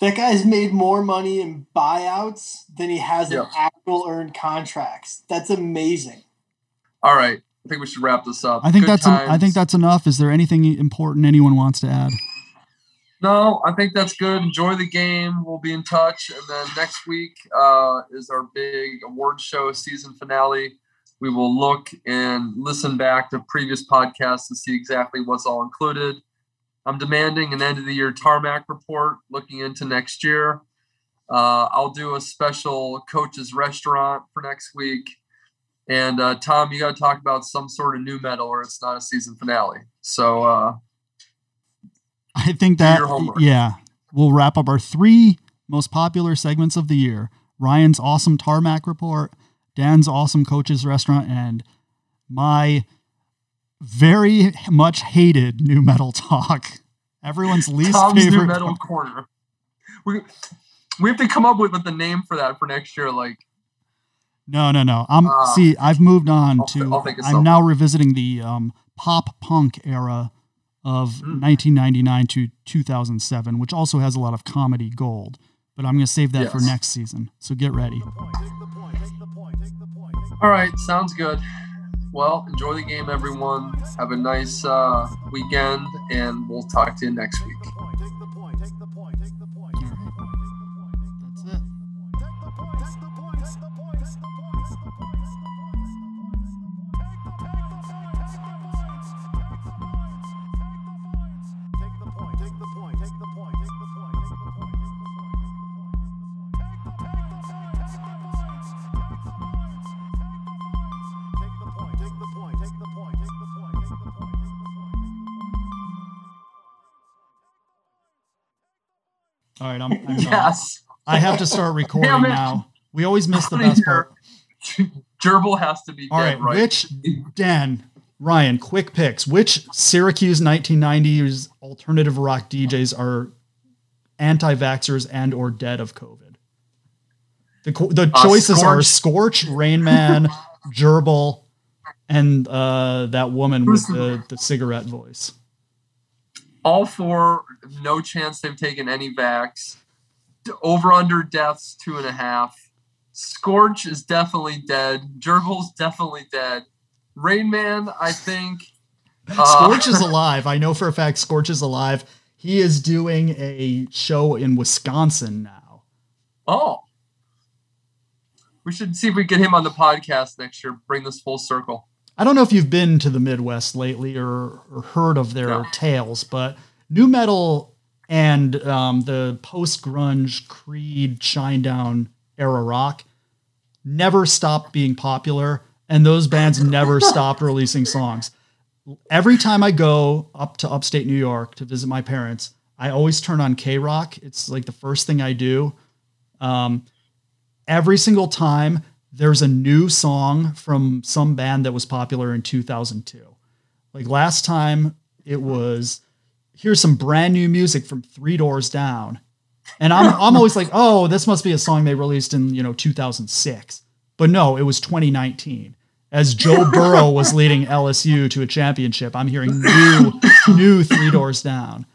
Speaker 3: That guy's made more money in buyouts than he has
Speaker 2: Yeah.
Speaker 3: in actual earned contracts. That's amazing.
Speaker 2: All right. I think we should wrap this up.
Speaker 1: I think
Speaker 2: Good
Speaker 1: that's en- I think that's enough. Is there anything important anyone wants to add?
Speaker 2: No, I think that's good. Enjoy the game. We'll be in touch. And then next week uh, is our big award show season finale. We will look and listen back to previous podcasts to see exactly what's all included. I'm demanding an end of the year tarmac report looking into next year. Uh, I'll do a special coach's restaurant for next week. And uh, Tom, you got to talk about some sort of nu metal, or it's not a season finale. So uh,
Speaker 1: I think that yeah, we'll wrap up our three most popular segments of the year: Ryan's awesome tarmac report, Dan's awesome coach's restaurant, and my very much hated nu metal talk. Everyone's least Tom's favorite
Speaker 2: nu metal talk. corner. We we have to come up with, with the name for that for next year. Like
Speaker 1: no, no, no. I'm uh, see. I've moved on I'll, to. I'll I'm now revisiting the um, pop punk era of mm. 1999 to 2007, which also has a lot of comedy gold. But I'm going to save that yes. for next season. So get ready.
Speaker 2: All right, sounds good. Well, enjoy the game, everyone. Have a nice uh, weekend, and we'll talk to you next week.
Speaker 1: All right, I'm, I'm yes. I have to start recording now. We always miss the best part.
Speaker 2: Gerbil has to be
Speaker 1: All right, right, which Dan, Ryan, quick picks. Which Syracuse 1990s alternative rock DJs are anti-vaxxers and or dead of COVID? The the uh, choices Scorch. are Scorch, Rain Man, Gerbil, and uh, that woman with the, the cigarette voice.
Speaker 2: All four, no chance they've taken any vax. Over under deaths, two and a half. Scorch is definitely dead. Gerbil's definitely dead. Rain Man, I think.
Speaker 1: Uh, Scorch is alive. I know for a fact Scorch is alive. He is doing a show in Wisconsin now.
Speaker 2: Oh. We should see if we get him on the podcast next year. Bring this full circle.
Speaker 1: I don't know if you've been to the Midwest lately or, or heard of their tales, but nu metal and um, the post grunge Creed Shinedown era rock never stopped being popular, and those bands never stopped releasing songs. Every time I go up to upstate New York to visit my parents, I always turn on K Rock. It's like the first thing I do. Um, every single time there's a new song from some band that was popular in 2002. Like last time, it was here's some brand new music from Three Doors Down. And I'm I'm always like, "Oh, this must be a song they released in, you know, 2006." But no, it was 2019. As Joe Burrow was leading LSU to a championship, I'm hearing new new Three Doors Down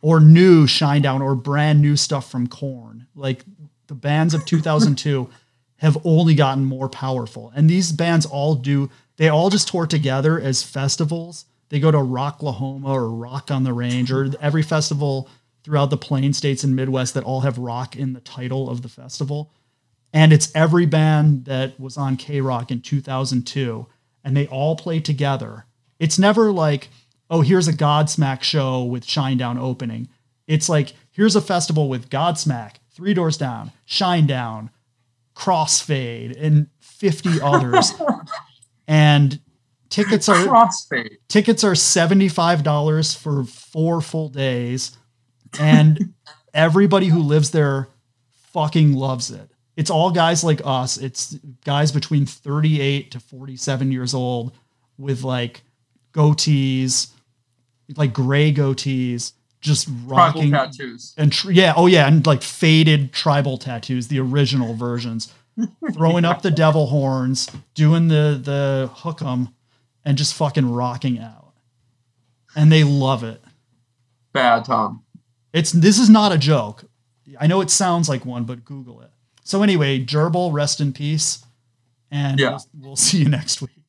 Speaker 1: or new Shinedown or brand new stuff from Korn. Like the bands of 2002 have only gotten more powerful. And these bands all do, they all just tour together as festivals. They go to Rocklahoma or Rock on the Range or every festival throughout the Plain States and Midwest that all have rock in the title of the festival. And it's every band that was on K Rock in 2002, and they all play together. It's never like, oh, here's a Godsmack show with Shinedown opening. It's like, here's a festival with Godsmack, Three Doors Down, Shinedown, Crossfade, and 50 others. and tickets are
Speaker 2: Crossfade.
Speaker 1: Tickets are $75 for four full days. And everybody who lives there fucking loves it. It's all guys like us. It's guys between 38 to 47 years old with like goatees, like gray goatees just rocking
Speaker 2: tribal tattoos
Speaker 1: and tr- yeah, oh yeah, and like faded tribal tattoos, the original versions, throwing up the devil horns, doing the the hook 'em, and just fucking rocking out, and they love it.
Speaker 2: Bad Tom.
Speaker 1: It's this is not a joke. I know it sounds like one, but Google it. So anyway, Gerbil, rest in peace, and yeah. we'll, we'll see you next week.